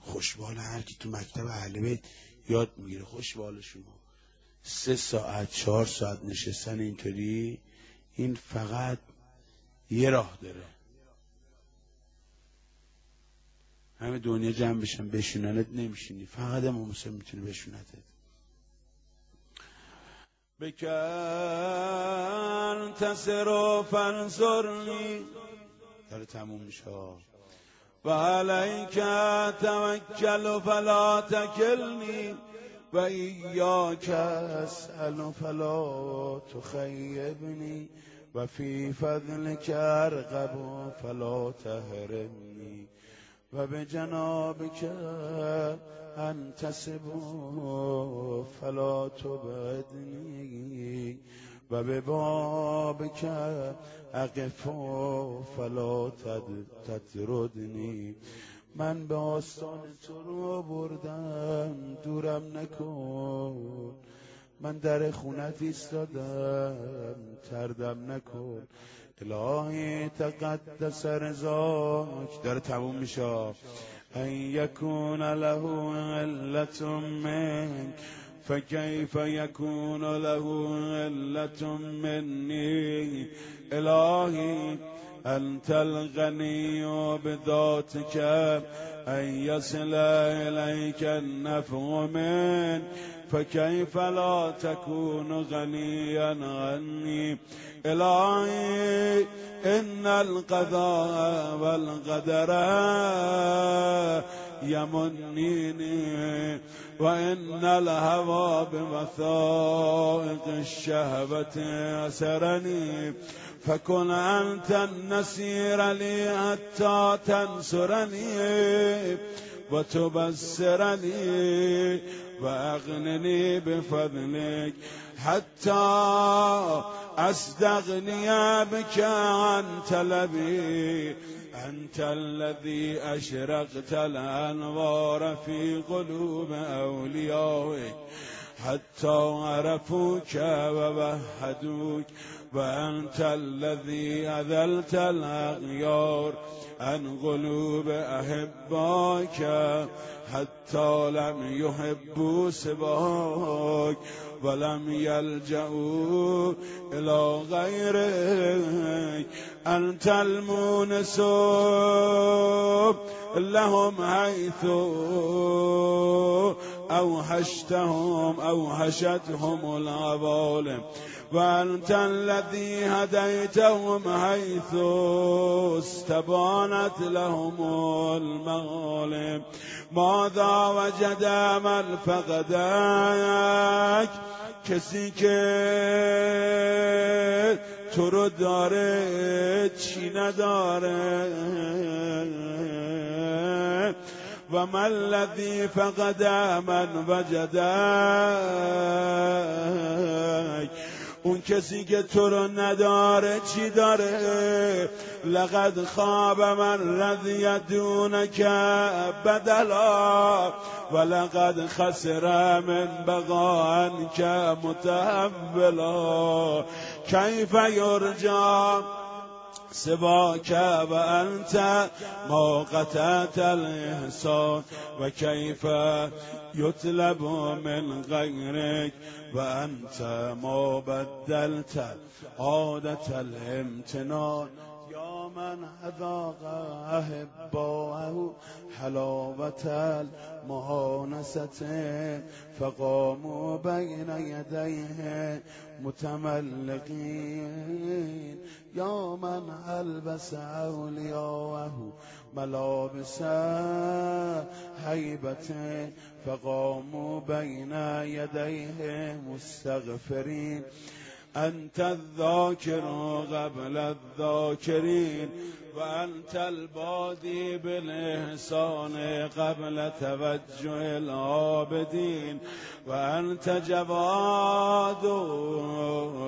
خوشبال هر کی تو مکتب اهل بیت یاد می‌گیره خوشبال شما. سه ساعت چهار ساعت نشستن اینطوری این فقط یه راه داره. همه دنیا جمع بشن بشوننت نمیشینی. فقط امام حسین می‌تونه بشونتت. بکن تسر و فنصرنی داره تموم میشه. و علیک توکل فلا تکلنی. و ایاک اسأل فلا تخیبنی. و فی فضلک ارغب فلا تهرمنی و به جنابک انتصب فلا تبعدنی و به بابک اقف فلا تدردنی من به آستان تو رو بردم دورم نکن. من در خونت ایستادم تردم نکن. الهی تقدس رضاک داره تموم میشه. أن یکون له علت منک فكيف يكون له علة مني؟ إلهي أنت الغني بذاتك أن يصل إليك النفع من فكيف لا تكون غنيا عني؟ إلهي إن القضاء والقدر يمنيني وإن الهوى بوثائق الشهوة أسرني فكن أنت النسير لي حتى تنصرني وتبصرني وأغنني بفضلك حتى أستغني بك عن طلبي أنت الذي أشرقت الأنوار في قلوب أوليائك حتى عرفوك ووحدوك وأنت الذي أذلت الأغيار عن قلوب أحباك حتى لم يحبوا سواك ولم يلجأوا إلى غيرك. أنت المونس لهم حيث أوحشتهم أوحشتهم العظالم وأنت الذي هديتهم حيث استبانت لهم المغالب ماذا وجد من فقدك کسی که تو رو داره چی نداره؟ و من الذی فقد من وجدک اون کسی که تو رو نداره چی داره؟ لقد خواب من رضی دونک بدلا و لقد خسر من بقا که متحولا. کیف یرجا سواك وأنت ما قطعت الإحسان وكيف يطلب من غيرك وأنت ما بدلت عادة الامتنان. يا من أذاق أحباءه حلاوة المهانسة فقاموا بين يديه متملقين. يا من ألبس أولياءه ملابس هيبة فقاموا بين يديه مستغفرين. أنت الذاكر قبل الذاكرين وأنت البادي بالإحسان قبل توجه العابدين. وأنت جواد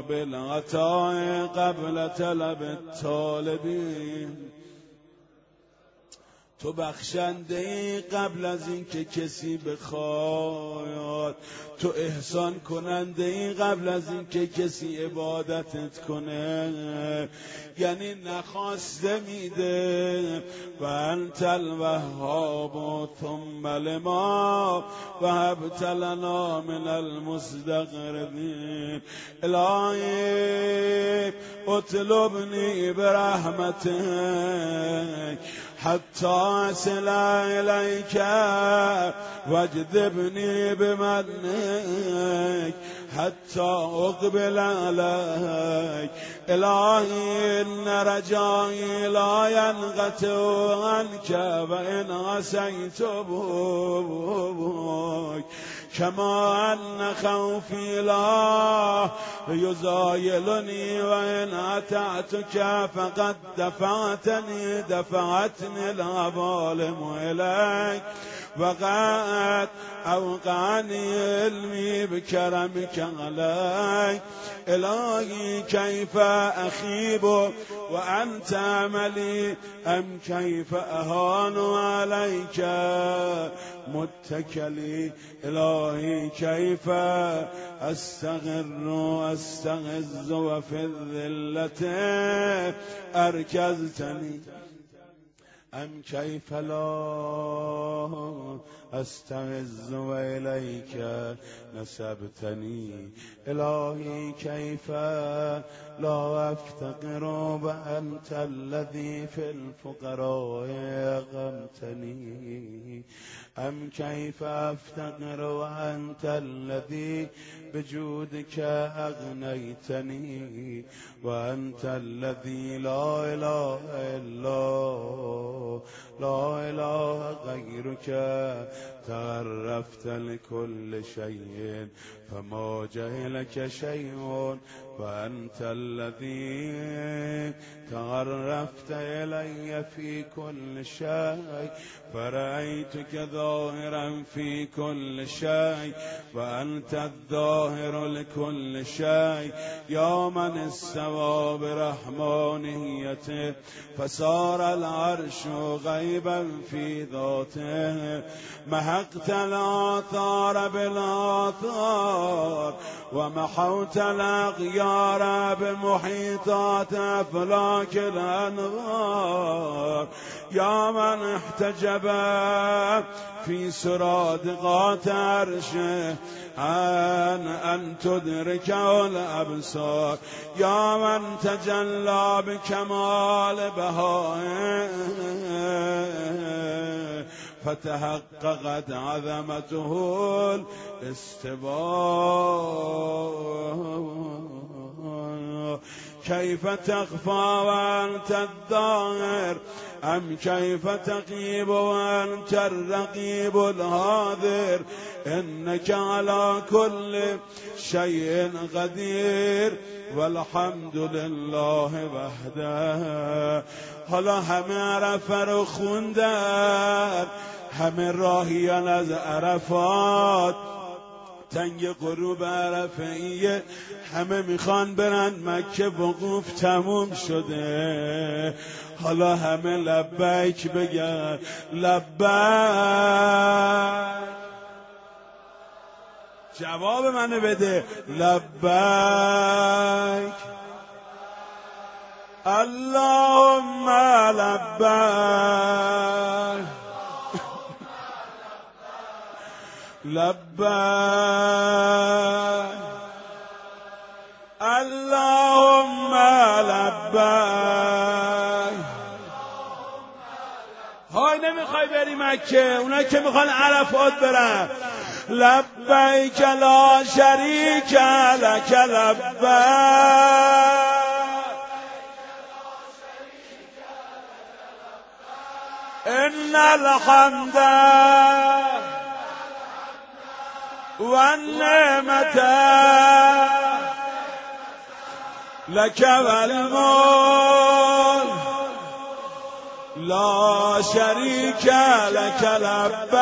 بالعطاء قبل طلب الطالبين. تو بخشنده ای قبل از اینکه کسی بخواد. تو احسان کننده ای قبل از اینکه کسی عبادتت کنه. یعنی نخواسته میده. و انت الوهاب ثم لما و هبت لنا من المستقربین. الهی اطلبنی برحمتك حتى أصل إليك واجذبني بمنك حتى أقبل عليك إلهي إن رجائي لا ينقطع عنك وإن عصيت بك كما أن خوفي لا يزايلني وإن أتعتك فقد دفعتني دفعتني الظالم إليك. وقد أوقعني علمي بكرمك علي إلهي كيف أخيب وأنت عملي أم كيف أهان عليك؟ متكلي إلهي. كيف أستغر أستغز وفي الذلة أركزتني أم كيف لا أستعز وإليك نسبتني إلهي كيف لا أفتقر وأنت الذي في الفقراء أغمتني أم كيف أفتقر وأنت الذي بجودك أغنيتني وأنت الذي لا إله إلا لا إله غيرك تعرفت لكل شيء فما جهلك شيء وأنت الذي تعرفت إلي في كل شيء فرأيتك ظاهرا في كل شيء وأنت الظاهر لكل شيء. يا من استوى برحمانيته فصار العرش غيبا في ذاته. محقت الآثار بالآثار ومحوت الأغيار بمحيطات أفلاك الأنغار يا من احتجب في سرادقات عرشه عن أن تدركه الأبصار يا من تجلى بكمال بهائه فتحققت عظمته الاستبار كيف تخفى وأنت الظاهر؟ أم كيف تقيب وأنت الرقيب الهاذر إنك على كل شيء قدير والحمد لله وحده. حالا همه عرفة رو خوندن همه راهیان از عرفات. تنگ غروب عرفه همه می‌خوان برن مکه وقوف تموم شده. حالا همه لبیک بگن لبیک. جواب منو بده. لبیک. اللهم لبیک. لبیک اللهم لبیک های نمی‌خوای بری مکه اونا که می‌خوان عرفات برن. لبیک لا شریک لک لبیک. ان الحمد والنعمة. لك والملك. لا شريك لك لبیک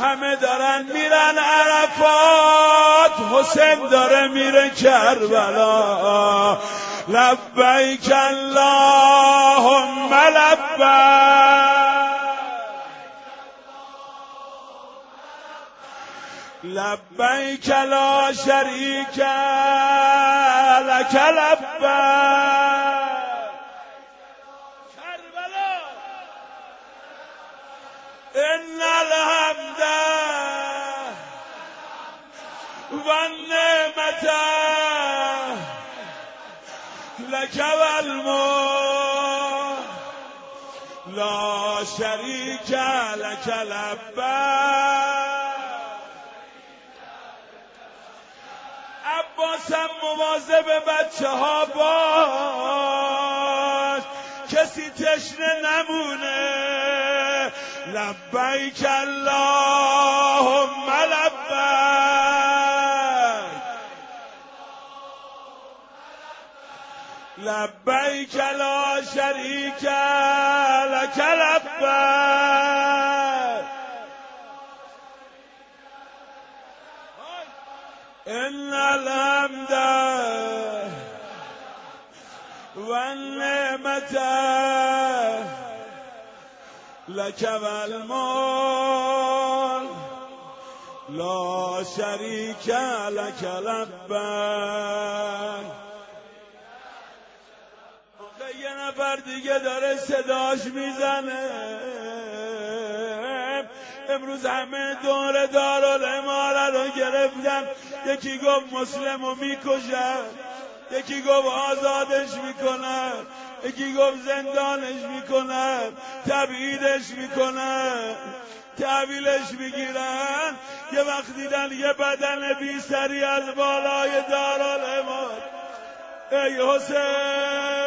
همه دارن میرن عرفات. حسین داره میره کربلا. لبیک اللهم لبیک. لبيك لا شريك لك لبا كربلاء إن الحمد والنعمة لك والموت لا شريك لك لبيك عباسم مواظب بچه ها باش. کسی تشنه نمونه. لبیک اللهم لبیک. لبیک لا شریک لک لبیک. ان الحمد والنعمة لك والمال لا شريك لك لبیک یه نفر دیگه داره صداش می‌زنه. امروز همه دور دارالاماره رو گرفتن. یکی گفت مسلم رو می‌کشن. یکی گفت آزادش می‌کنن. یکی گفت زندانش می‌کنن. تبعیدش می‌کنن. تحویلش می‌گیرن. یه وقت دیدن یه بدن بی سری از بالای دارالامار ای حسین!